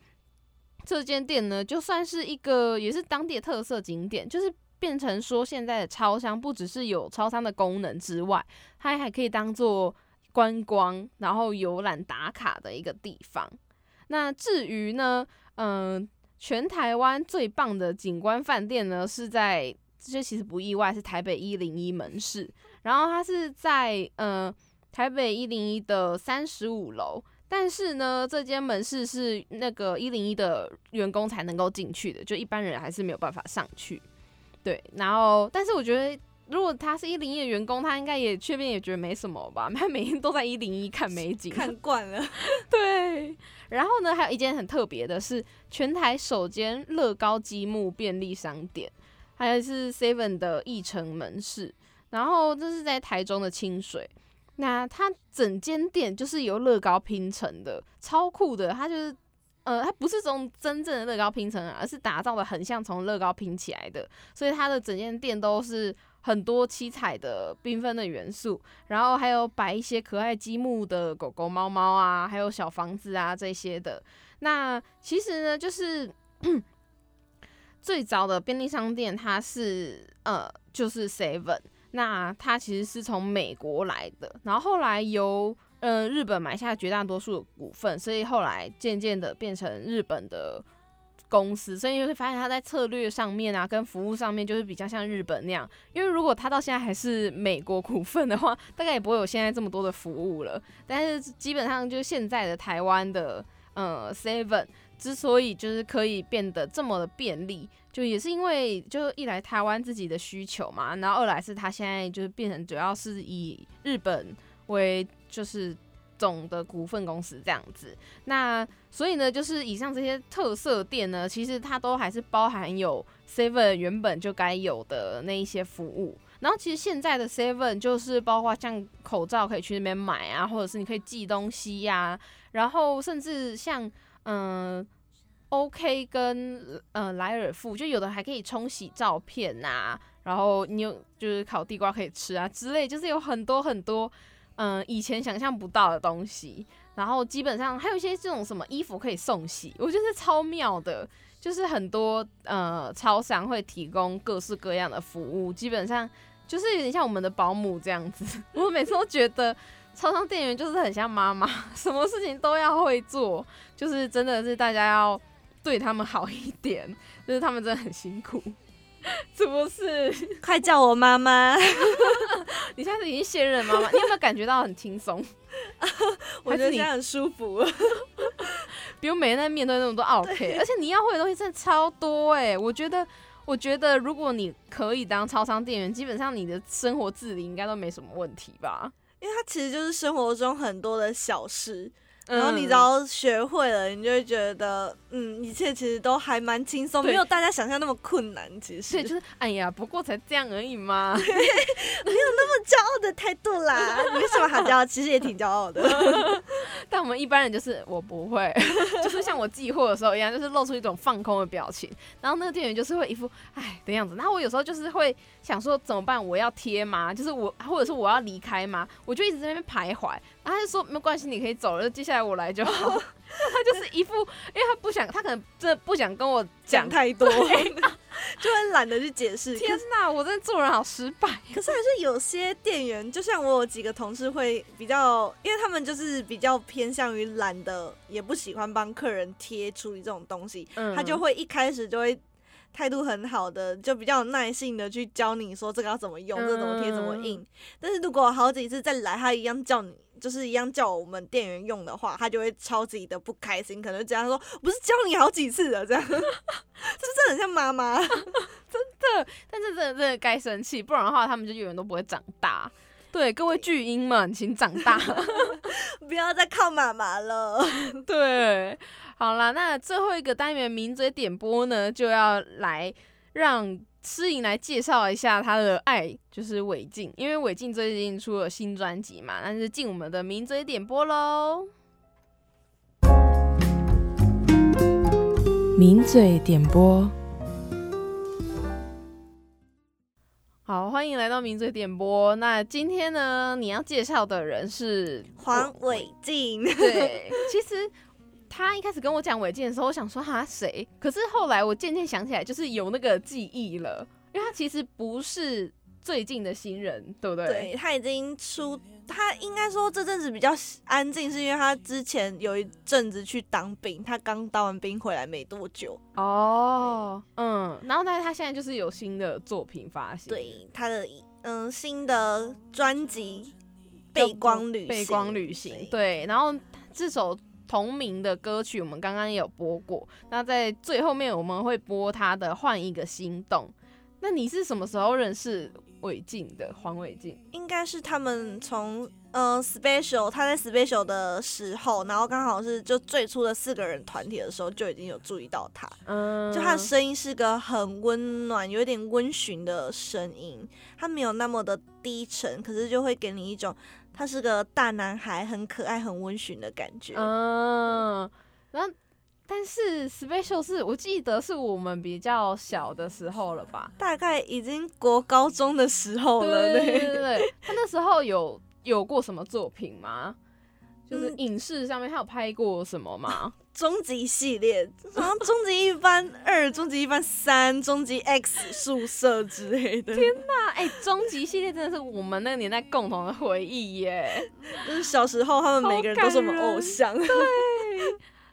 这间店呢，就算是一个也是当地的特色景点，就是变成说现在的超商不只是有超商的功能之外，它还可以当做观光，然后游览打卡的一个地方。那至于呢，嗯、全台湾最棒的景观饭店呢，是在这些其实不意外，是台北一零一门市。然后它是在呃台北一零一的三十五楼，但是呢，这间门市是那个一零一的员工才能够进去的，就一般人还是没有办法上去。对，然后但是我觉得。如果他是一零一的员工，他应该也确定也觉得没什么吧，他每天都在一零一看美景，看惯了，对，然后呢，还有一间很特别的是，全台首间乐高积木便利商店，还有是 Seven 的义城门市，然后这是在台中的清水。那它整间店就是由乐高拼成的，超酷的。它就是，呃，它不是从真正的乐高拼成的，而是打造的很像从乐高拼起来的，所以它的整间店都是很多七彩的缤纷的元素，然后还有摆一些可爱积木的狗狗、猫猫啊，还有小房子啊这些的。那其实呢，就是 最早的便利商店，它是呃就是 Seven，那它其实是从美国来的，然后后来由呃日本买下绝大多数的股份，所以后来渐渐的变成日本的公司，所以你会发现它在策略上面啊，跟服务上面就是比较像日本那样。因为如果它到现在还是美国股份的话，大概也不会有现在这么多的服务了。但是基本上就是现在的台湾的呃 Seven 之所以就是可以变得这么的便利，就也是因为就一来台湾自己的需求嘛，然后二来是它现在就是变成主要是以日本为就是总的股份公司这样子。那所以呢，就是以上这些特色店呢，其实它都还是包含有 Seven 原本就该有的那一些服务。然后其实现在的 Seven 就是包括像口罩可以去那边买啊，或者是你可以寄东西呀、然后甚至像嗯、OK 跟呃莱尔富，就有的还可以冲洗照片呐、然后你有就是烤地瓜可以吃啊之类，就是有很多很多嗯、以前想象不到的东西。然后基本上还有一些这种什么衣服可以送洗，我觉得超妙的。就是很多呃超商会提供各式各样的服务，基本上就是有点像我们的保姆这样子。我每次都觉得超商店员就是很像妈妈，什么事情都要会做，就是真的是大家要对他们好一点，就是他们真的很辛苦，是不是？快叫我妈妈！你现在已经现任妈妈，你有没有感觉到很轻松？我觉得现在很舒服。比如每天在面对那么多 OK，而且你要会的东西真的超多哎，我觉得。我觉得，如果你可以当超商店员，基本上你的生活自理应该都没什么问题吧？因为它其实就是生活中很多的小事。然后你只要学会了，你就会觉得，嗯，一切其实都还蛮轻松，没有大家想象那么困难。其实，对，就是，哎呀，不过才这样而已嘛，没有那么骄傲的态度啦。你为什么好骄傲？其实也挺骄傲的。但我们一般人就是我不会，就是像我寄货的时候一样，就是露出一种放空的表情。然后那个店员就是会一副哎的样子。然后我有时候就是会想说怎么办？我要贴吗？就是我，或者是我要离开吗？我就一直在那边徘徊。然后他就说没关系，你可以走了，接下来我来就好。他就是一副，因为他不想，他可能真的不想跟我讲太多，就很懒得去解释。天哪，我真的做人好失败。可是还是有些店员，就像我有几个同事会比较，因为他们就是比较偏向于懒的，也不喜欢帮客人贴处理这种东西，他就会一开始就会态度很好的，就比较有耐性的去教你说这个要怎么用，这怎么贴怎么印。但是如果好几次再来，他一样叫你。就是一样叫我们店员用的话，他就会超级的不开心，可能这样说，不是教你好几次了，这样，是真的很像妈妈，真的。但是真的真的该生气，不然的话他们就永远都不会长大。对，各位巨婴们，请长大，不要再靠妈妈了。对，好了，那最后一个单元名嘴点播呢，就要来让。诗颖来介绍一下他的爱，就是韦静，因为韦静最近出了新专辑嘛，那就进我们的名嘴点播喽。名嘴点播，好，欢迎来到名嘴点播。那今天呢，你要介绍的人是黄伟静。对，其实。他一开始跟我讲违建的时候，我想说他谁？可是后来我渐渐想起来，就是有那个记忆了，因为他其实不是最近的新人，对不对？对他已经出，他应该说这阵子比较安静，是因为他之前有一阵子去当兵，他刚当完兵回来没多久。哦，嗯，然后但是他现在就是有新的作品发行，对他的嗯新的专辑《背光旅背光旅行》，对，然后这首。同名的歌曲，我们刚刚也有播过。那在最后面，我们会播他的《换一个心动》。那你是什么时候认识伟静的？黄伟静应该是他们从呃 Special，他在 Special 的时候，然后刚好是就最初的四个人团体的时候，就已经有注意到他。嗯，就他的声音是个很温暖、有点温驯的声音，他没有那么的低沉，可是就会给你一种。他是个大男孩，很可爱、很温驯的感觉。嗯，然后但是 special 是我记得是我们比较小的时候了吧？大概已经国高中的时候了。对对对，他那时候有有过什么作品吗？就是影视上面他有拍过什么吗？终极系列，好像终极一班二、终极一班三、终极 X 宿舍之类的。天哪，哎，终极系列真的是我们那个年代共同的回忆耶！就是小时候他们每个人都是我们偶像。对，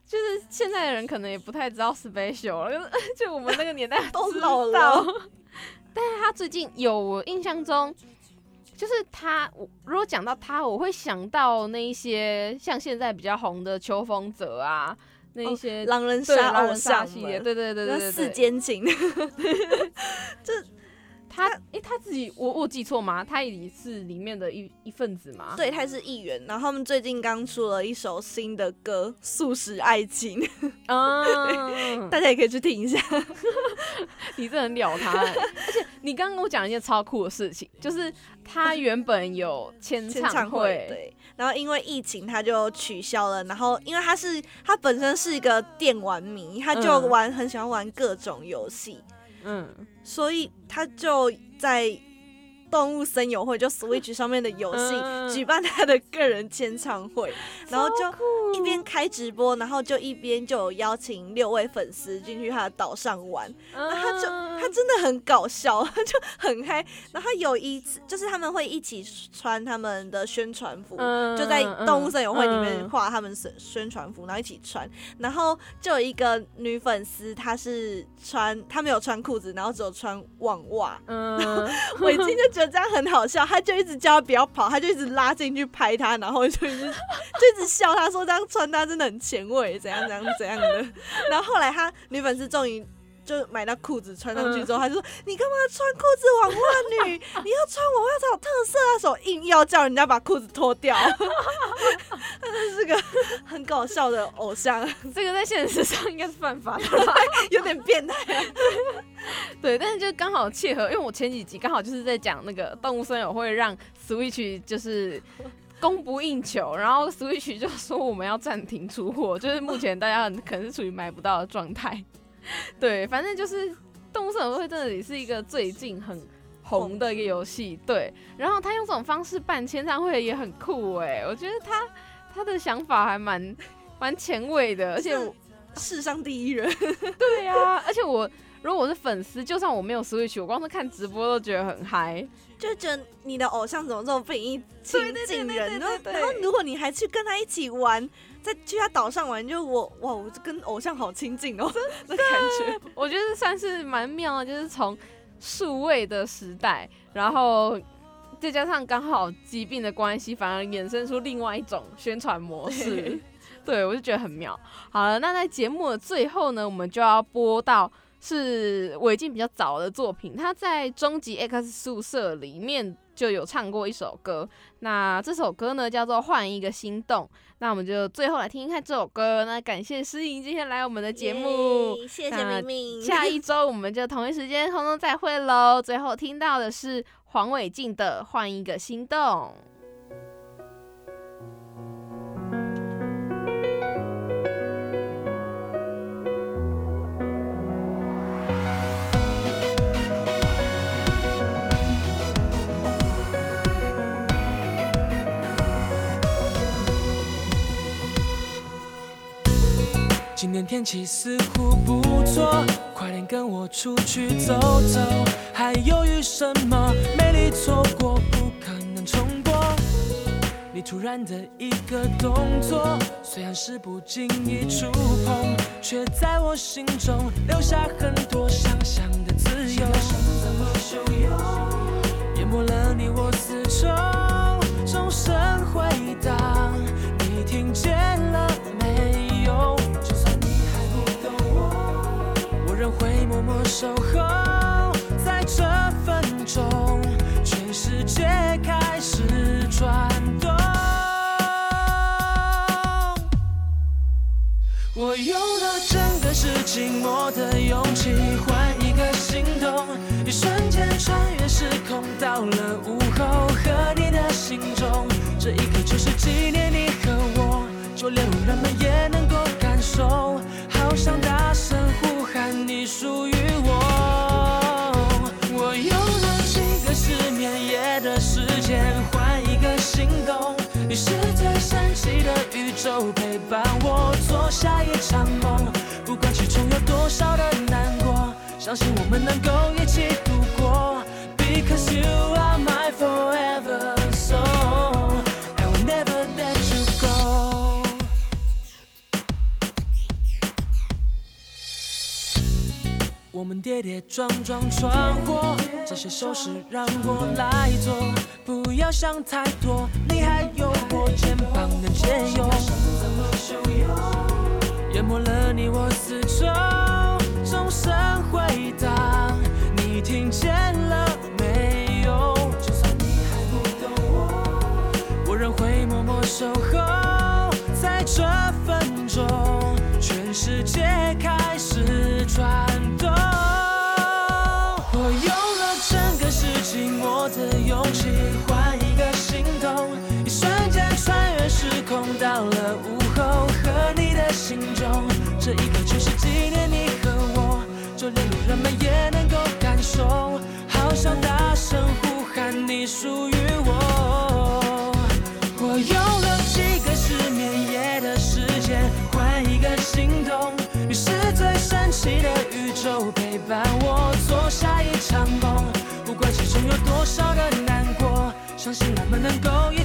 就是现在的人可能也不太知道 special 了，就 就我们那个年代都老了。但是他最近有我印象中。就是他，我如果讲到他，我会想到那一些像现在比较红的秋风泽啊，那一些狼人杀偶像系列，对对对对对，四间情，这。他诶，他自己我我记错吗？他也是里面的一一份子吗？对，他是议员。然后他们最近刚出了一首新的歌《素食爱情》啊，大家也可以去听一下。你这很了他，而且你刚刚跟我讲一件超酷的事情，就是他原本有签唱会，对，然后因为疫情他就取消了。然后因为他是他本身是一个电玩迷，他就玩很喜欢玩各种游戏。嗯，所以他就在动物森友会，就 Switch 上面的游戏举办他的个人签唱会，然后就一边开直播，然后就一边就有邀请六位粉丝进去他的岛上玩，那他就他他真的很搞笑，就很嗨。然后有一次，就是他们会一起穿他们的宣传服，嗯就在动物森友会里面嗯画他们宣宣传服，然后一起穿。然后就有一个女粉丝，她是穿她没有穿裤子，然后只有穿网袜。嗯，我已经就觉得这样很好笑，他就一直叫他不要跑，他就一直拉进去拍他，然后就一直 就一直笑他说这样穿搭真的很前卫，怎样怎样怎样的。然后后来他女粉丝终于。就买到裤子穿上去之后，他就说：“你干嘛穿裤子网袜女？你要穿我袜才有特色啊！”手硬要叫人家把裤子脱掉，他真是个很搞笑的偶像，这个在现实上应该是犯法的。有点变态。对，但是就刚好契合，因为我前几集刚好就是在讲那个动物森友会让 Switch 就是供不应求，然后 Switch 就说我们要暂停出货，就是目前大家很可能是处于买不到的状态。对，反正就是动物森友会真的也是一个最近很红的一个游戏。对，然后他用这种方式办签唱会也很酷哎，我觉得他他的想法还蛮蛮前卫的，而且世上第一人，对呀、而且我如果我是粉丝，就算我没有 Switch，我光是看直播都觉得很嗨。就觉得你的偶像怎么这么不容易亲近人？然后，然后如果你还去跟他一起玩，再去他岛上玩，就我哇，我跟偶像好亲近哦，那感觉。我觉得算是蛮妙的，就是从数位的时代，然后再加上刚好疾病的关系，反而衍生出另外一种宣传模式。对，我就觉得很妙。好了，那在节目的最后呢，我们就要播到是韦静比较早的作品，他在《终极 X 宿舍》里面就有唱过一首歌。那这首歌呢叫做《换一个心动》。那我们就最后来听听看这首歌。那感谢诗颖今天来我们的节目。耶谢谢那明明。下一周我们就同一时间空中再会喽。最后听到的是黄伟晋的《换一个心动》。今天天气似乎不错，快点跟我出去走走。还犹豫什么？美丽错过不可能重播。你突然的一个动作，虽然是不经意触碰，却在我心中留下很多想象的自由。怎么汹涌淹没了你我丝绸，默守候，在这分钟，全世界开始转动。我用了整个世纪末的勇气换一个心动，一瞬间穿越时空到了午后，和你的心中，这一刻就是纪念陪伴我做下一场梦。不管其中有多少的难过，相信我们能够我们跌跌撞撞闯过，这些手势让我来做，不要想太多，你还有我肩膀能借用。淹没了你我四周，钟声回荡，你听见了没有？就算你还不懂我，我仍会默默守候，在这分钟，全世界开始转这一刻就是纪念你和我，就连路人们也能够感受，好想大声呼喊你属于我。我用了几个失眠夜的时间换一个心动，你是最神奇的宇宙陪伴我做下一场梦。不管其中有多少的难过，相信我们能够一。